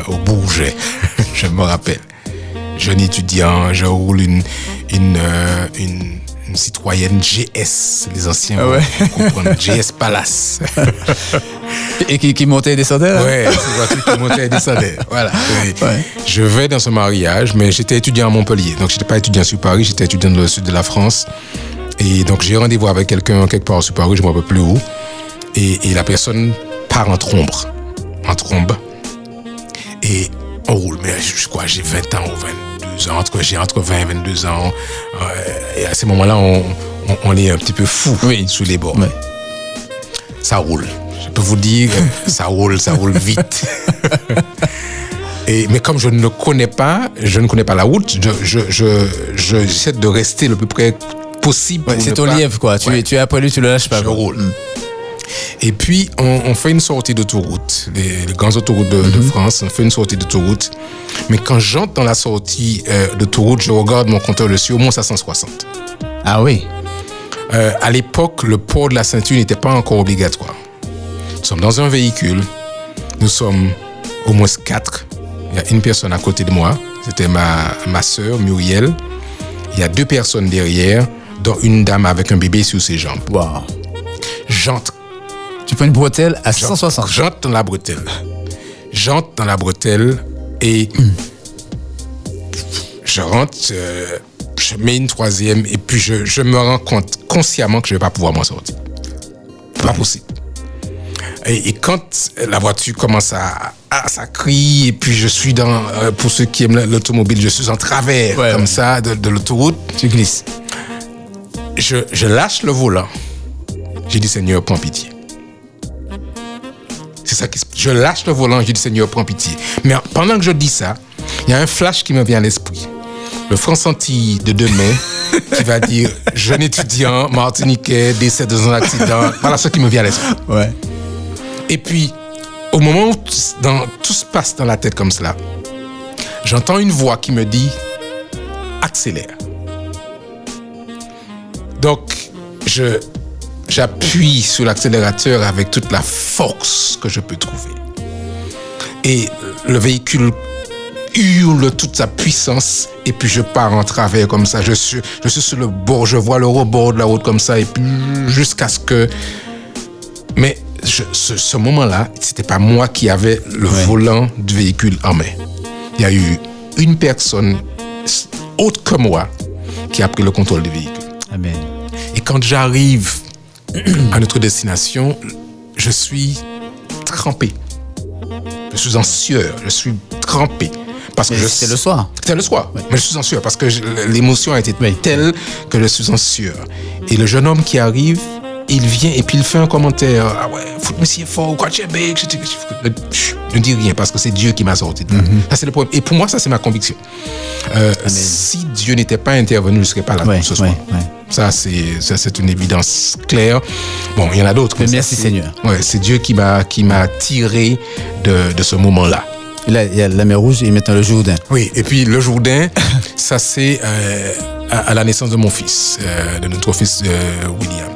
au Bourget, je me rappelle. Jeune étudiant, je roule une, une, une une citoyenne GS, les anciens ah ouais. comprendre, GS Palace. et qui, qui, montait et descendait là? Ouais, c'est qui montait et descendait. Voilà. Je vais dans ce mariage, mais j'étais étudiant à Montpellier. Donc, je n'étais pas étudiant sur Paris, j'étais étudiant dans le sud de la France. Et donc, j'ai rendez-vous avec quelqu'un quelque part sur Paris, je ne me rappelle plus où. Et, et la personne part en trombe. En trombe. Et on roule, mais je crois j'ai 20 ans ou 20 entre, j'ai entre 20 et 22 ans. Euh, et à ces moments-là, on, on, est un petit peu fou oui. sous les bords. Ça roule. Je peux vous dire, ça roule, ça roule vite. Et, mais comme je ne connais pas, je ne connais pas la route, je, je, je, j'essaie de rester le plus près possible. c'est ton lièvre, quoi. Tu, tu es après lui, tu le lâches pas. Je roule. Mm. Et puis, on, fait une sortie d'autoroute, les, les grandes autoroutes de, de, mhm. France, on fait une sortie d'autoroute. Mais quand j'entre dans la sortie euh, d'autoroute, je regarde mon compteur dessus, au moins à 160. Ah oui euh, À l'époque, le port de la ceinture n'était pas encore obligatoire. Nous sommes dans un véhicule, nous sommes au moins quatre. Il y a une personne à côté de moi, c'était ma, ma soeur Muriel. Il y a deux personnes derrière, dont une dame avec un bébé sur ses jambes. Wow. J'entre tu prends une bretelle à 160. J'entre dans la bretelle. J'entre dans la bretelle et je rentre, euh, je mets une troisième et puis je, me rends compte consciemment que je ne vais pas pouvoir m'en sortir. Pas possible. Et, quand la voiture commence à, à, ça crie et puis je suis dans, euh, pour ceux qui aiment l'automobile, je suis en travers comme ça de, de l'autoroute. Tu glisses. Je, je lâche le volant. J'ai dit Seigneur, prends pitié. C'est ça qui Je lâche le volant, je dis Seigneur, prends pitié. Mais pendant que je dis ça, il y a un flash qui me vient à l'esprit. Le Franc-Senti de demain qui va dire jeune étudiant martiniquais décède dans un accident. Voilà ce qui me vient à l'esprit. Ouais. Et puis, au moment où dans, tout se passe dans la tête comme cela, j'entends une voix qui me dit accélère. Donc, je, j'appuie sur l'accélérateur avec toute la force que je peux trouver. Et le véhicule hurle toute sa puissance et puis je pars en travers comme ça. Je suis, je suis sur le bord, je vois le rebord de la route comme ça et puis jusqu'à ce que... Mais ce, moment-là, c'était pas moi qui avais le volant du véhicule en main. Il y a eu une personne autre que moi qui a pris le contrôle du véhicule. Amen. Et quand j'arrive à notre destination, je suis trempé. Je suis en sueur, je suis trempé. Parce que c'était le soir. C'était le soir. Mais je suis en sueur parce que l'émotion a été telle que je suis en sueur. Et le jeune homme qui arrive, il vient et puis il fait un commentaire. Ah ouais, foot monsieur fort, quoi, tu es. Je ne dis rien parce que c'est Dieu qui m'a sorti. Mhm. Ça, c'est le problème. Et pour moi, ça, c'est ma conviction. Euh, si Dieu n'était pas intervenu, je ne serais pas là ce soir. Ça, c'est une évidence claire. Bon, il y en a d'autres. Merci Seigneur. Ouais, c'est Dieu qui m'a tiré de, de ce moment-là. là, il y a la mer Rouge et maintenant le Jourdain. Oui, et puis le Jourdain, ça c'est euh, à, la naissance de mon fils, euh, de notre fils William.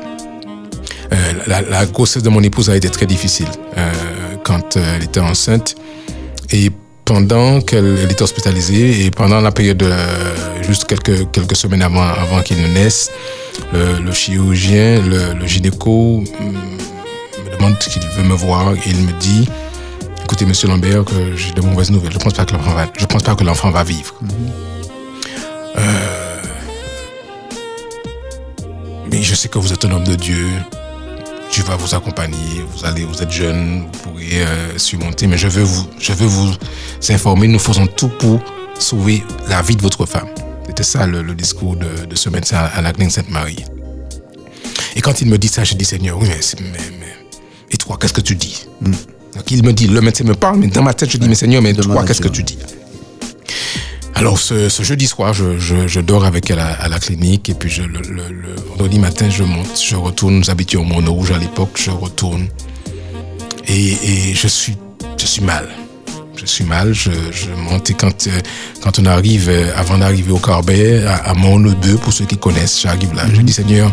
La, la, grossesse de mon épouse a été très difficile quand elle était enceinte. Et pendant qu'elle était hospitalisée et pendant la période, euh, juste quelques, quelques semaines avant, avant qu'il ne naisse, le, chirurgien, le, gynéco mm, me demande qu'il veut me voir et il me dit écoutez, monsieur Lambert, que j'ai de mauvaises nouvelles. Je ne pense pas que l'enfant va, je pense pas que l'enfant va vivre. Mm-hmm. Euh, mais je sais que vous êtes un homme de Dieu. Dieu va vous accompagner, vous allez, vous êtes jeune, vous pourrez euh, surmonter, mais je veux vous, je veux vous informer, nous faisons tout pour sauver la vie de votre femme. C'était ça le, discours de, ce médecin à la clinique Sainte-Marie. Et quand il me dit ça, je dis Seigneur, oui, mais, mais, et toi, qu'est-ce que tu dis? Hmm. Donc il me dit, le médecin me parle, mais dans ma tête, je dis, mais Seigneur, mais toi, qu'est-ce que tu dis? Alors ce, jeudi soir, je, dors avec elle à, la clinique et puis je, le, vendredi matin, je monte, je retourne. Nous habitions au Mont Rouge à l'époque, je retourne et, je suis, je suis mal. Je suis mal, je, monte et quand, euh, quand on arrive, euh, avant d'arriver au Corbet, à, à Mont 2, pour ceux qui connaissent, j'arrive là. Je mhm. dis Seigneur,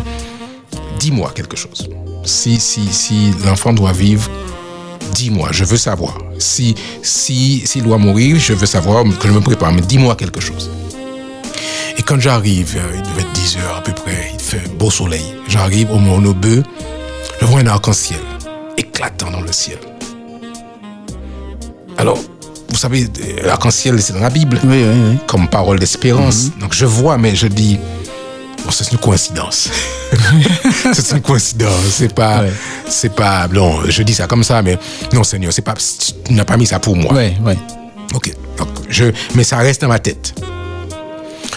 dis-moi quelque chose. Si, si, si l'enfant doit vivre, dis-moi, je veux savoir. Si s'il si, doit mourir, je veux savoir que je me prépare, mais dis-moi quelque chose. Et quand j'arrive, euh, il devait être 10 heures à peu près, il fait beau soleil. J'arrive au Monobeu, je vois un arc-en-ciel éclatant dans le ciel. Alors, vous savez, l'arc-en-ciel, c'est dans la Bible, oui, oui, oui. comme parole d'espérance. Mm-hmm. Donc je vois, mais je dis, bon, c'est une coïncidence. c'est une coïncidence. C'est pas, c'est pas, non, je dis ça comme ça, mais non, Seigneur, c'est pas, tu n'as pas mis ça pour moi. Oui, oui. Ok. Donc, je, mais ça reste dans ma tête.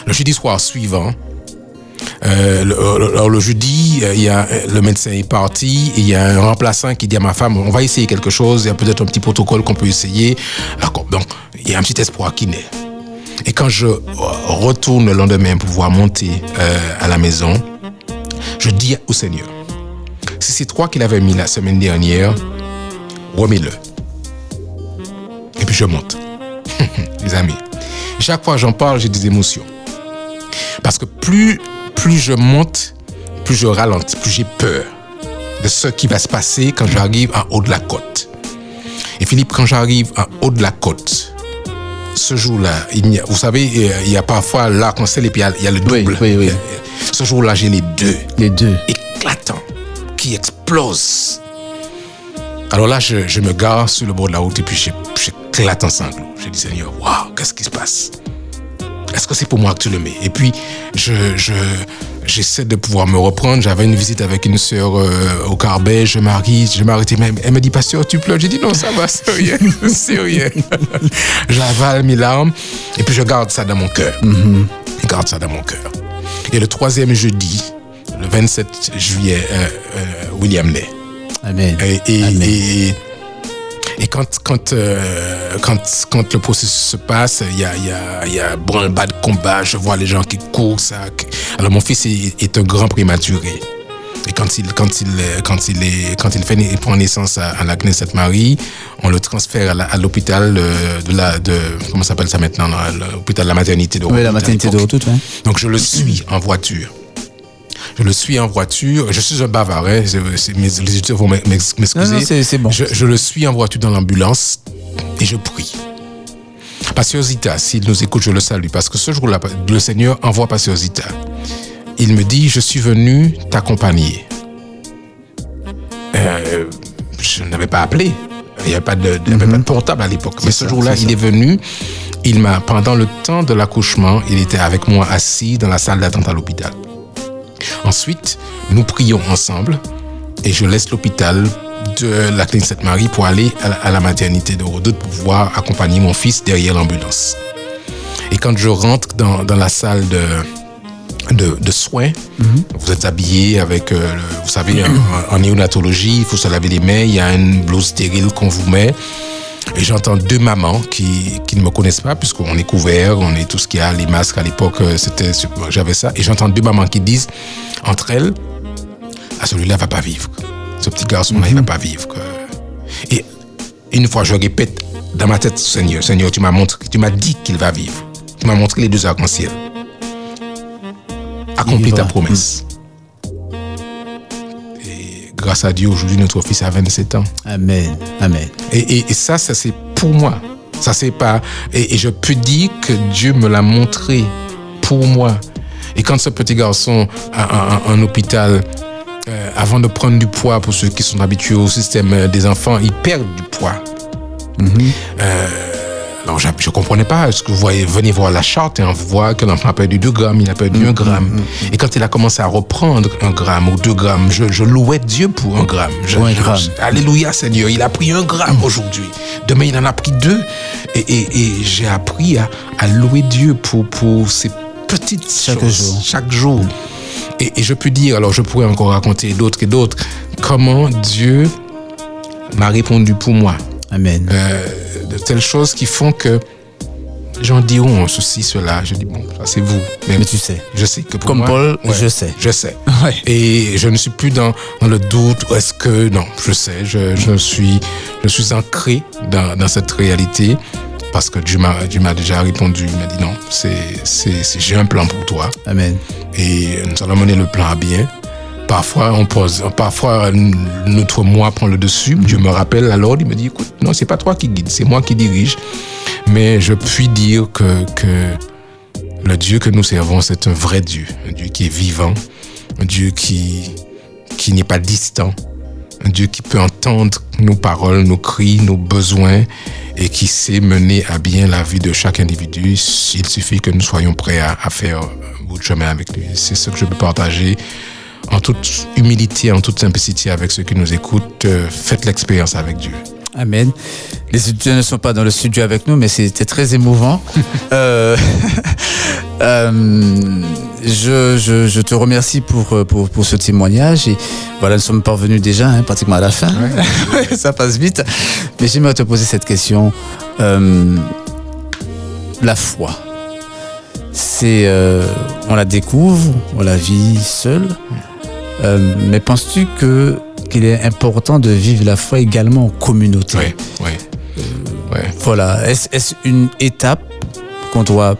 Le jeudi soir suivant, euh, le, alors le jeudi, euh, il y a, le médecin est parti il y a un remplaçant qui dit à ma femme, on va essayer quelque chose, il y a peut-être un petit protocole qu'on peut essayer. Donc, il y a un petit espoir qui naît. Et quand je retourne le lendemain pour pouvoir monter euh, à la maison, je dis au Seigneur, Si c'est toi qui l'avais mis la semaine dernière, remets-le. Et puis je monte. Les amis, chaque fois que j'en parle, j'ai des émotions. Parce que plus, plus je monte, plus je ralentis, plus j'ai peur de ce qui va se passer quand j'arrive en haut de la côte. Et Philippe, quand j'arrive en haut de la côte, ce jour-là, vous savez, il y a parfois l'arc-en-ciel et puis il y, a, le double. Oui, oui, Ce jour-là, j'ai les deux. Les deux. Éclatants, qui explosent. Alors là, je, me gare sur le bord de la route et puis j'éclate en sanglots. Je dis, Seigneur, waouh, qu'est-ce qui se passe? Est-ce que c'est pour moi que tu le mets? Et puis, je, j'essaie de pouvoir me reprendre. J'avais une visite avec une sœur euh, au Carbet, je m'arrête, je m'arrête. Elle me dit, pasteur, tu pleures. J'ai dit, non, ça va, c'est rien, c'est rien. J'avale mes larmes et puis je garde ça dans mon cœur. Mm-hmm. Je garde ça dans mon cœur. Et le troisième jeudi, le 27 juillet, euh, euh, William naît. Amen. Et, et, quand, quand, quand, quand le processus se passe, il y a, y a, y a bas de combat, je vois les gens qui courent. Ça, alors mon fils est, un grand prématuré. Et quand il, quand il, quand il, est, quand il, fait, il prend naissance à, la Knesset Marie, on le transfère à l'hôpital de la, de, comment s'appelle ça maintenant, l'hôpital de la maternité de Oui, la maternité de Rotout, Donc je le suis en voiture. Je le suis en voiture. Je suis un bavard, hein. mes, les éditeurs vont m'excuser. c'est bon. Je, je, le suis en voiture dans l'ambulance et je prie. Pasteur Zita, s'il nous écoute, je le salue, parce que ce jour-là, le Seigneur envoie Pasteur Zita. Il me dit, je suis venu t'accompagner. Euh, je n'avais pas appelé. Il n'y avait pas de, mhm. portable à l'époque. Mais ce jour-là, il est venu. Il m'a, pendant le temps de l'accouchement, il était avec moi assis dans la salle d'attente à l'hôpital. Ensuite, nous prions ensemble et je laisse l'hôpital de la clinique Sainte-Marie pour aller à la, maternité de Rodot pour pouvoir accompagner mon fils derrière l'ambulance. Et quand je rentre dans, dans la salle de, de, soins, mhm. vous êtes habillé avec, euh, vous savez, en, néonatologie, il faut se laver les mains, il y a une blouse stérile qu'on vous met. Et j'entends deux mamans qui, qui, ne me connaissent pas, puisqu'on est couvert, on est tout ce qu'il y a, les masques à l'époque, euh, c'était, j'avais ça. Et j'entends deux mamans qui disent, entre elles, ah, celui-là va pas vivre ce petit garçon-là, il ne va pas vivre. Et une fois, je répète dans ma tête, Seigneur, Seigneur, tu m'as montré, tu m'as dit qu'il va vivre. Tu m'as montré les deux arcs-en-ciel. Accomplis ta promesse. Grâce à Dieu, aujourd'hui, notre fils a 27 ans. Amen. Amen. Et, ça, ça c'est pour moi. Ça c'est pas. Et, je peux dire que Dieu me l'a montré pour moi. Et quand ce petit garçon a un hôpital euh, avant de prendre du poids, pour ceux qui sont habitués au système euh, des enfants, ils perdent du poids. Mhm. Euh, alors, je ne comprenais pas. Est-ce que vous voyez, venez voir la charte et on voit que l'enfant a perdu 2 grammes, il a perdu 1 mhm. gramme. Mhm. Et quand il a commencé à reprendre 1 gramme ou 2 grammes, je, louais Dieu pour 1 gramme. gramme. alléluia Seigneur, il a pris 1 gramme aujourd'hui. Demain, il en a pris 2. Et, j'ai appris à, louer Dieu pour, pour ces petites chaque choses. Jour. Chaque jour. Et, je peux dire, alors je pourrais encore raconter d'autres et d'autres, comment Dieu m'a répondu pour moi. Amen. Euh, de telles choses qui font que les gens diront ceci, cela. Je dis, bon, ça c'est vous. Mais, tu sais. Je sais que pour Comme moi, Paul, je sais. Je sais. Et je ne suis plus dans, dans le doute. Est-ce que. Non, je sais. Je, je, suis, je suis ancré dans, dans cette réalité parce que Dieu m'a, déjà répondu. Il m'a dit non, c'est, j'ai un plan pour toi. Amen. Et nous allons mener le plan à bien. Parfois, on pose, parfois, notre moi prend le dessus. Dieu me rappelle alors, il me dit, écoute, non, c'est pas toi qui guide, c'est moi qui dirige. Mais je puis dire que, que le Dieu que nous servons, c'est un vrai Dieu. Un Dieu qui est vivant. Un Dieu qui, qui n'est pas distant. Un Dieu qui peut entendre nos paroles, nos cris, nos besoins et qui sait mener à bien la vie de chaque individu. Il suffit que nous soyons prêts à, faire un bout de chemin avec lui. C'est ce que je peux partager en toute humilité, en toute simplicité avec ceux qui nous écoutent. Euh, faites l'expérience avec Dieu. Amen. Les étudiants ne sont pas dans le studio avec nous, mais c'était très émouvant. euh, euh, je, je, je, te remercie pour, pour, pour, ce témoignage. Et voilà, nous sommes parvenus déjà hein, pratiquement à la fin. Ça passe vite. Mais j'aimerais te poser cette question. La foi, c'est euh, on la découvre, on la vit seule. Euh, mais penses-tu que qu'il est important de vivre la foi également en communauté? Oui, oui. Euh, voilà. Est-ce une étape qu'on doit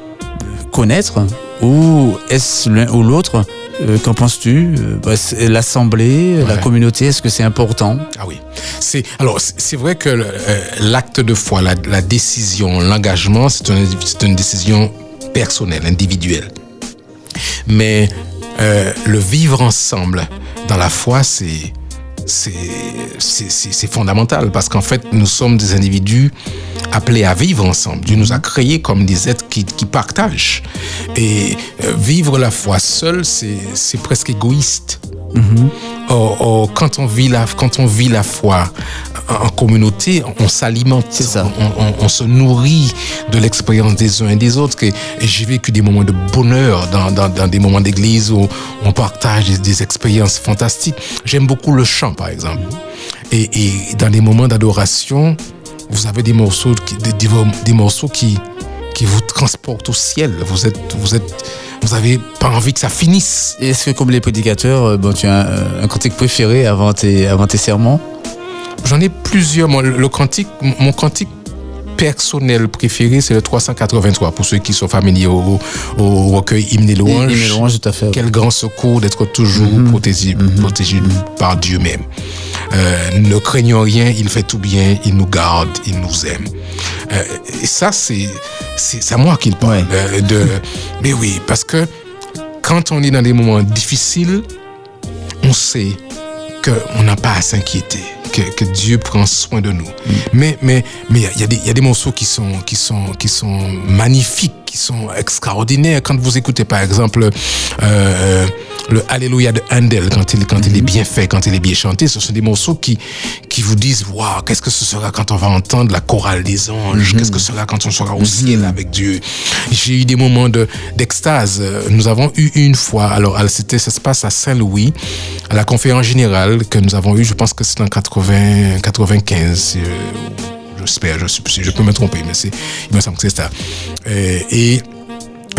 connaître? Ou est-ce l'un ou l'autre? Euh, Qu'en penses-tu? Bah, L'assemblée, la communauté, est-ce que c'est important? Ah oui. C'est alors c'est vrai que l'acte de foi, la, décision, l'engagement, c'est une, une décision personnelle, individuelle. Mais le vivre ensemble dans la foi, c'est c'est fondamental parce qu'en fait, nous sommes des individus appelés à vivre ensemble. Dieu nous a créés comme des êtres qui, qui partagent. Et euh, vivre la foi seul, c'est presque égoïste. Or, quand on vit la, quand on vit la foi en communauté, on s'alimente, on, on, se nourrit de l'expérience des uns et des autres. Et, j'ai vécu des moments de bonheur dans, dans, dans des moments d'église où on partage des, expériences fantastiques. J'aime beaucoup le chant, par exemple. Et, et dans les moments d'adoration, vous avez des morceaux, qui, des, des, morceaux qui, qui vous transportent au ciel. Vous êtes, vous êtes, vous avez pas envie que ça finisse. Est-ce que comme les prédicateurs, euh, bon, tu as un, un cantique préféré avant tes, avant tes sermons J'en ai plusieurs. Le cantique, mon cantique personnel préféré, c'est le 383, pour ceux qui sont familiers au, recueil Hymne et Louange. tout à fait. Quel grand secours d'être toujours mhm. protégé, mhm. protégé mhm. par Dieu même. Euh, ne craignons rien, il fait tout bien, il nous garde, il nous aime. Euh, et ça, c'est, c'est à moi qu'il parle. Euh, de, mais oui, parce que quand on est dans des moments difficiles, on sait qu'on n'a pas à s'inquiéter que, Dieu prend soin de nous. Mais mais mais il y, a des y a des morceaux qui sont qui sont qui sont magnifiques, qui sont extraordinaires. Quand vous écoutez par exemple euh, le Alléluia de Handel, quand il quand il est bien fait, quand il est bien chanté, ce sont des morceaux qui qui vous disent waouh, qu'est-ce que ce sera quand on va entendre la chorale des anges, qu'est-ce que ce sera quand on sera au ciel avec Dieu? J'ai eu des moments de d'extase. Nous avons eu une fois, alors c'était ça se passe à Saint-Louis, à la conférence générale que nous avons eu, je pense que c'est en 80 95, euh, j'espère, je, je peux me tromper, mais il me semble que c'est ça. Euh, et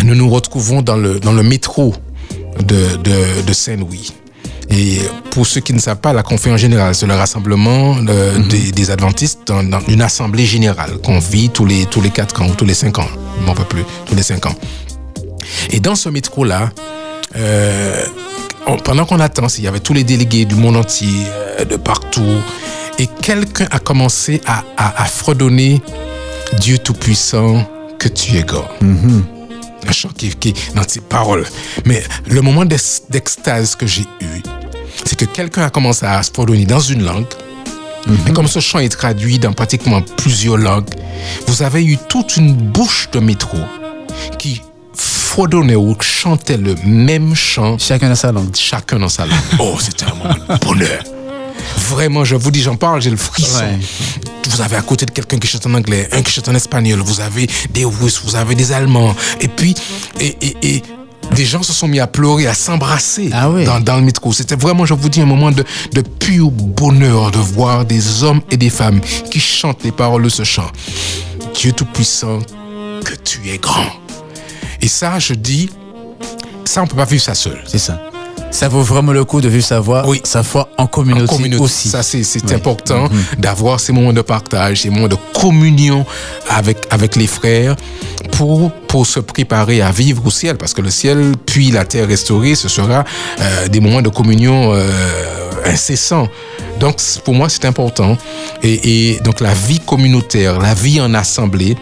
nous nous retrouvons dans le, dans le métro de, de, Saint-Louis. Et pour ceux qui ne savent pas, la conférence générale, c'est le rassemblement euh, mhm. des, adventistes dans, une assemblée générale qu'on vit tous les, tous les 4 ans ou tous les 5 ans. Non, pas plus, tous les 5 ans. Et dans ce métro-là, pendant qu'on attend, il y avait tous les délégués du monde entier, euh, de partout, et quelqu'un a commencé à, à, fredonner Dieu Tout-Puissant, que tu es God. Mm-hmm. Un chant qui, qui dans ses paroles. Mais le moment d'extase que j'ai eu, c'est que quelqu'un a commencé à fredonner dans une langue. Mm-hmm. Et comme ce chant est traduit dans pratiquement plusieurs langues, vous avez eu toute une bouche de métro qui fredonnait ou chantait le même chant. Chacun dans sa langue. Chacun dans sa langue. Oh, c'était un moment de bonheur. Vraiment, je vous dis, j'en parle, j'ai le frisson. Vous avez à côté de quelqu'un qui chante en anglais, un qui chante en espagnol, vous avez des Russes, vous avez des Allemands. Et puis, et, et, et des gens se sont mis à pleurer, à s'embrasser ah dans, dans, le métro. C'était vraiment, je vous dis, un moment de, de pur bonheur de voir des hommes et des femmes qui chantent les paroles de ce chant. Dieu Tout-Puissant, que tu es grand. Et ça, je dis, ça, on peut pas vivre ça seul. C'est ça. Ça vaut vraiment le coup de vivre sa voix, oui. sa foi en communauté, aussi. Ça, c'est important mm-hmm. d'avoir ces moments de partage, ces moments de communion avec, avec les frères pour, pour se préparer à vivre au ciel. Parce que le ciel, puis la terre restaurée, ce sera euh, des moments de communion euh, incessants. Donc, pour moi, c'est important. Et, et, donc, la vie communautaire, la vie en assemblée,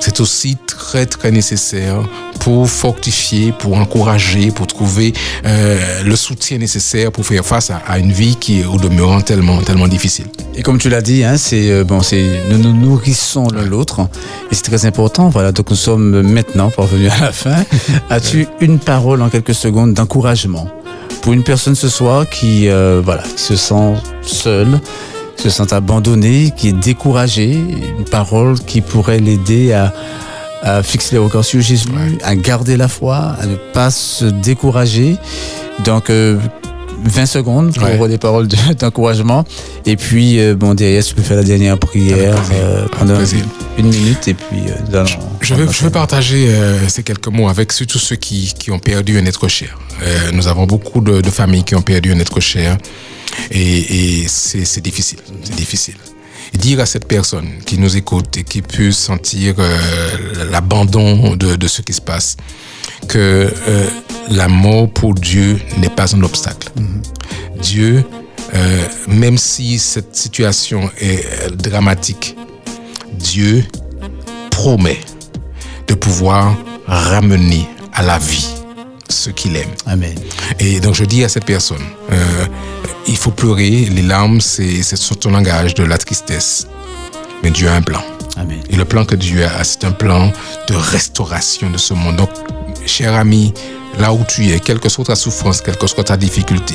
c'est aussi très, très nécessaire pour fortifier, pour encourager, pour trouver euh, le soutien nécessaire pour faire face à, une vie qui est au demeurant tellement, tellement difficile. Et comme tu l'as dit, hein, c'est euh, bon, c'est nous nous nourrissons l'un l'autre et c'est très important. Voilà, donc nous sommes maintenant parvenus à la fin. As-tu une parole en quelques secondes d'encouragement pour une personne ce soir qui euh, voilà, qui se sent seule? se sent abandonné, qui est découragé, une parole qui pourrait l'aider à, à fixer les records sur Jésus, à garder la foi, à ne pas se décourager. Donc, 20 euh, secondes pour des paroles d'encouragement. et puis, euh, bon, derrière, tu peux faire la dernière prière euh, pendant une minute. Et puis, dans, je, veux, je veux partager ces quelques mots avec surtout ceux qui, qui ont perdu un être cher. nous avons beaucoup de, de, familles qui ont perdu un être cher. Et, c'est difficile, c'est difficile. Dire à cette personne qui nous écoute et qui peut sentir euh, l'abandon de, ce qui se passe, que euh, la mort pour Dieu n'est pas un obstacle. Mm-hmm. Dieu, euh, même si cette situation est dramatique, Dieu promet de pouvoir ramener à la vie ce qu'il aime. Amen. Et donc je dis à cette personne, euh, il faut pleurer, les larmes, c'est ton langage de la tristesse. Mais Dieu a un plan. Amen. Et le plan que Dieu a, c'est un plan de restauration de ce monde. Donc, cher ami, là où tu es, quelle que soit ta souffrance, quelle que soit ta difficulté,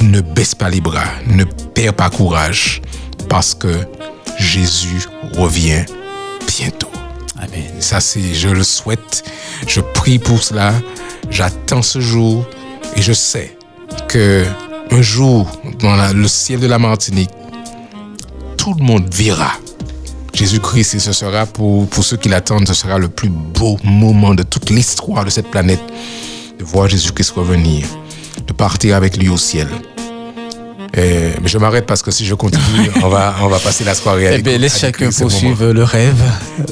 ne baisse pas les bras, ne perds pas courage, parce que Jésus revient bientôt. Amen. Ça, c'est, je le souhaite. Je prie pour cela. J'attends ce jour et je sais que un jour, dans le ciel de la Martinique, tout le monde verra Jésus-Christ et ce sera pour, pour ceux qui l'attendent, ce sera le plus beau moment de toute l'histoire de cette planète de voir Jésus-Christ revenir, de partir avec lui au ciel. Mais je m'arrête parce que si je continue, on va, on va passer la soirée avec eh bien, Laisse chacun poursuivre le rêve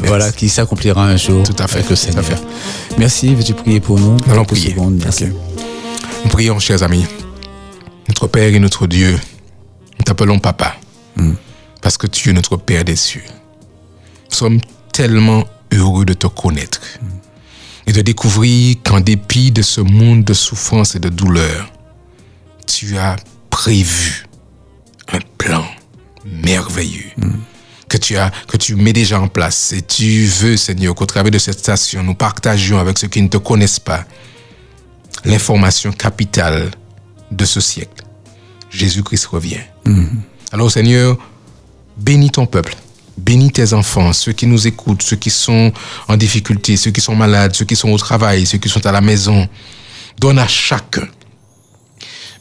voilà, qui s'accomplira un jour. Tout à fait. Avec le Seigneur. Merci, veux-tu prier pour nous? Allons prier. merci. Nous prions, chers amis. Notre Père et notre Dieu, nous t'appelons Papa. Hmm. Parce que tu es notre Père des cieux. Nous sommes tellement heureux de te connaître et de découvrir qu'en dépit de ce monde de souffrance et de douleur, tu as prévu un plan merveilleux que tu as, que tu mets déjà en place. Et tu veux, Seigneur, qu'au travers de cette station, nous partagions avec ceux qui ne te connaissent pas l'information capitale de ce siècle. Jésus-Christ revient. Alors, Seigneur, bénis ton peuple. Bénis tes enfants, ceux qui nous écoutent, ceux qui sont en difficulté, ceux qui sont malades, ceux qui sont au travail, ceux qui sont à la maison. Donne à chacun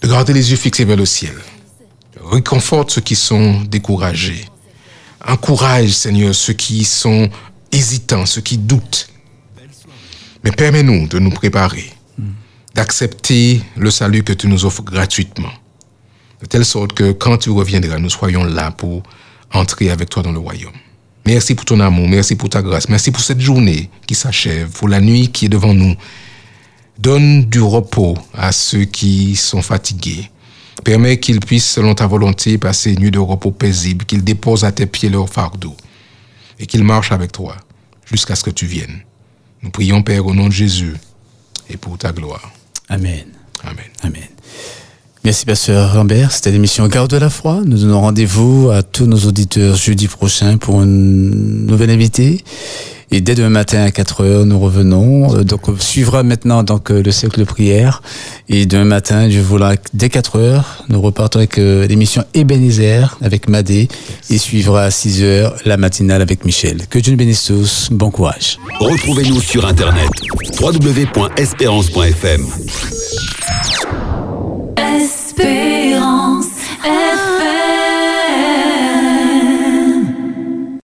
de garder les yeux fixés vers le ciel. Réconforte ceux qui sont découragés. Encourage, Seigneur, ceux qui sont hésitants, ceux qui doutent. Mais permets-nous de nous préparer, d'accepter le salut que tu nous offres gratuitement. De telle sorte que quand tu reviendras, nous soyons là pour entrer avec toi dans le royaume. Merci pour ton amour, merci pour ta grâce, merci pour cette journée qui s'achève, pour la nuit qui est devant nous Donne du repos à ceux qui sont fatigués. Permets qu'ils puissent, selon ta volonté, passer une nuit de repos paisible, qu'ils déposent à tes pieds leur fardeau et qu'ils marchent avec toi jusqu'à ce que tu viennes. Nous prions, Père, au nom de Jésus et pour ta gloire. Amen. Amen. Amen. Merci, Pasteur Rambert. C'était l'émission Garde de la foi. Nous donnons rendez-vous à tous nos auditeurs jeudi prochain pour une nouvelle invité. Et dès demain matin à 4 heures, nous revenons. Euh, donc, on suivra maintenant donc, euh, le cercle de prière. Et demain matin, je vous dès 4 heures, nous repartons avec euh, l'émission Ebenezer avec Madé. Et suivra à 6 heures la matinale avec Michel. Que Dieu nous bénisse tous. Bon courage. Retrouvez-nous sur Internet www.espérance.fm Espérance.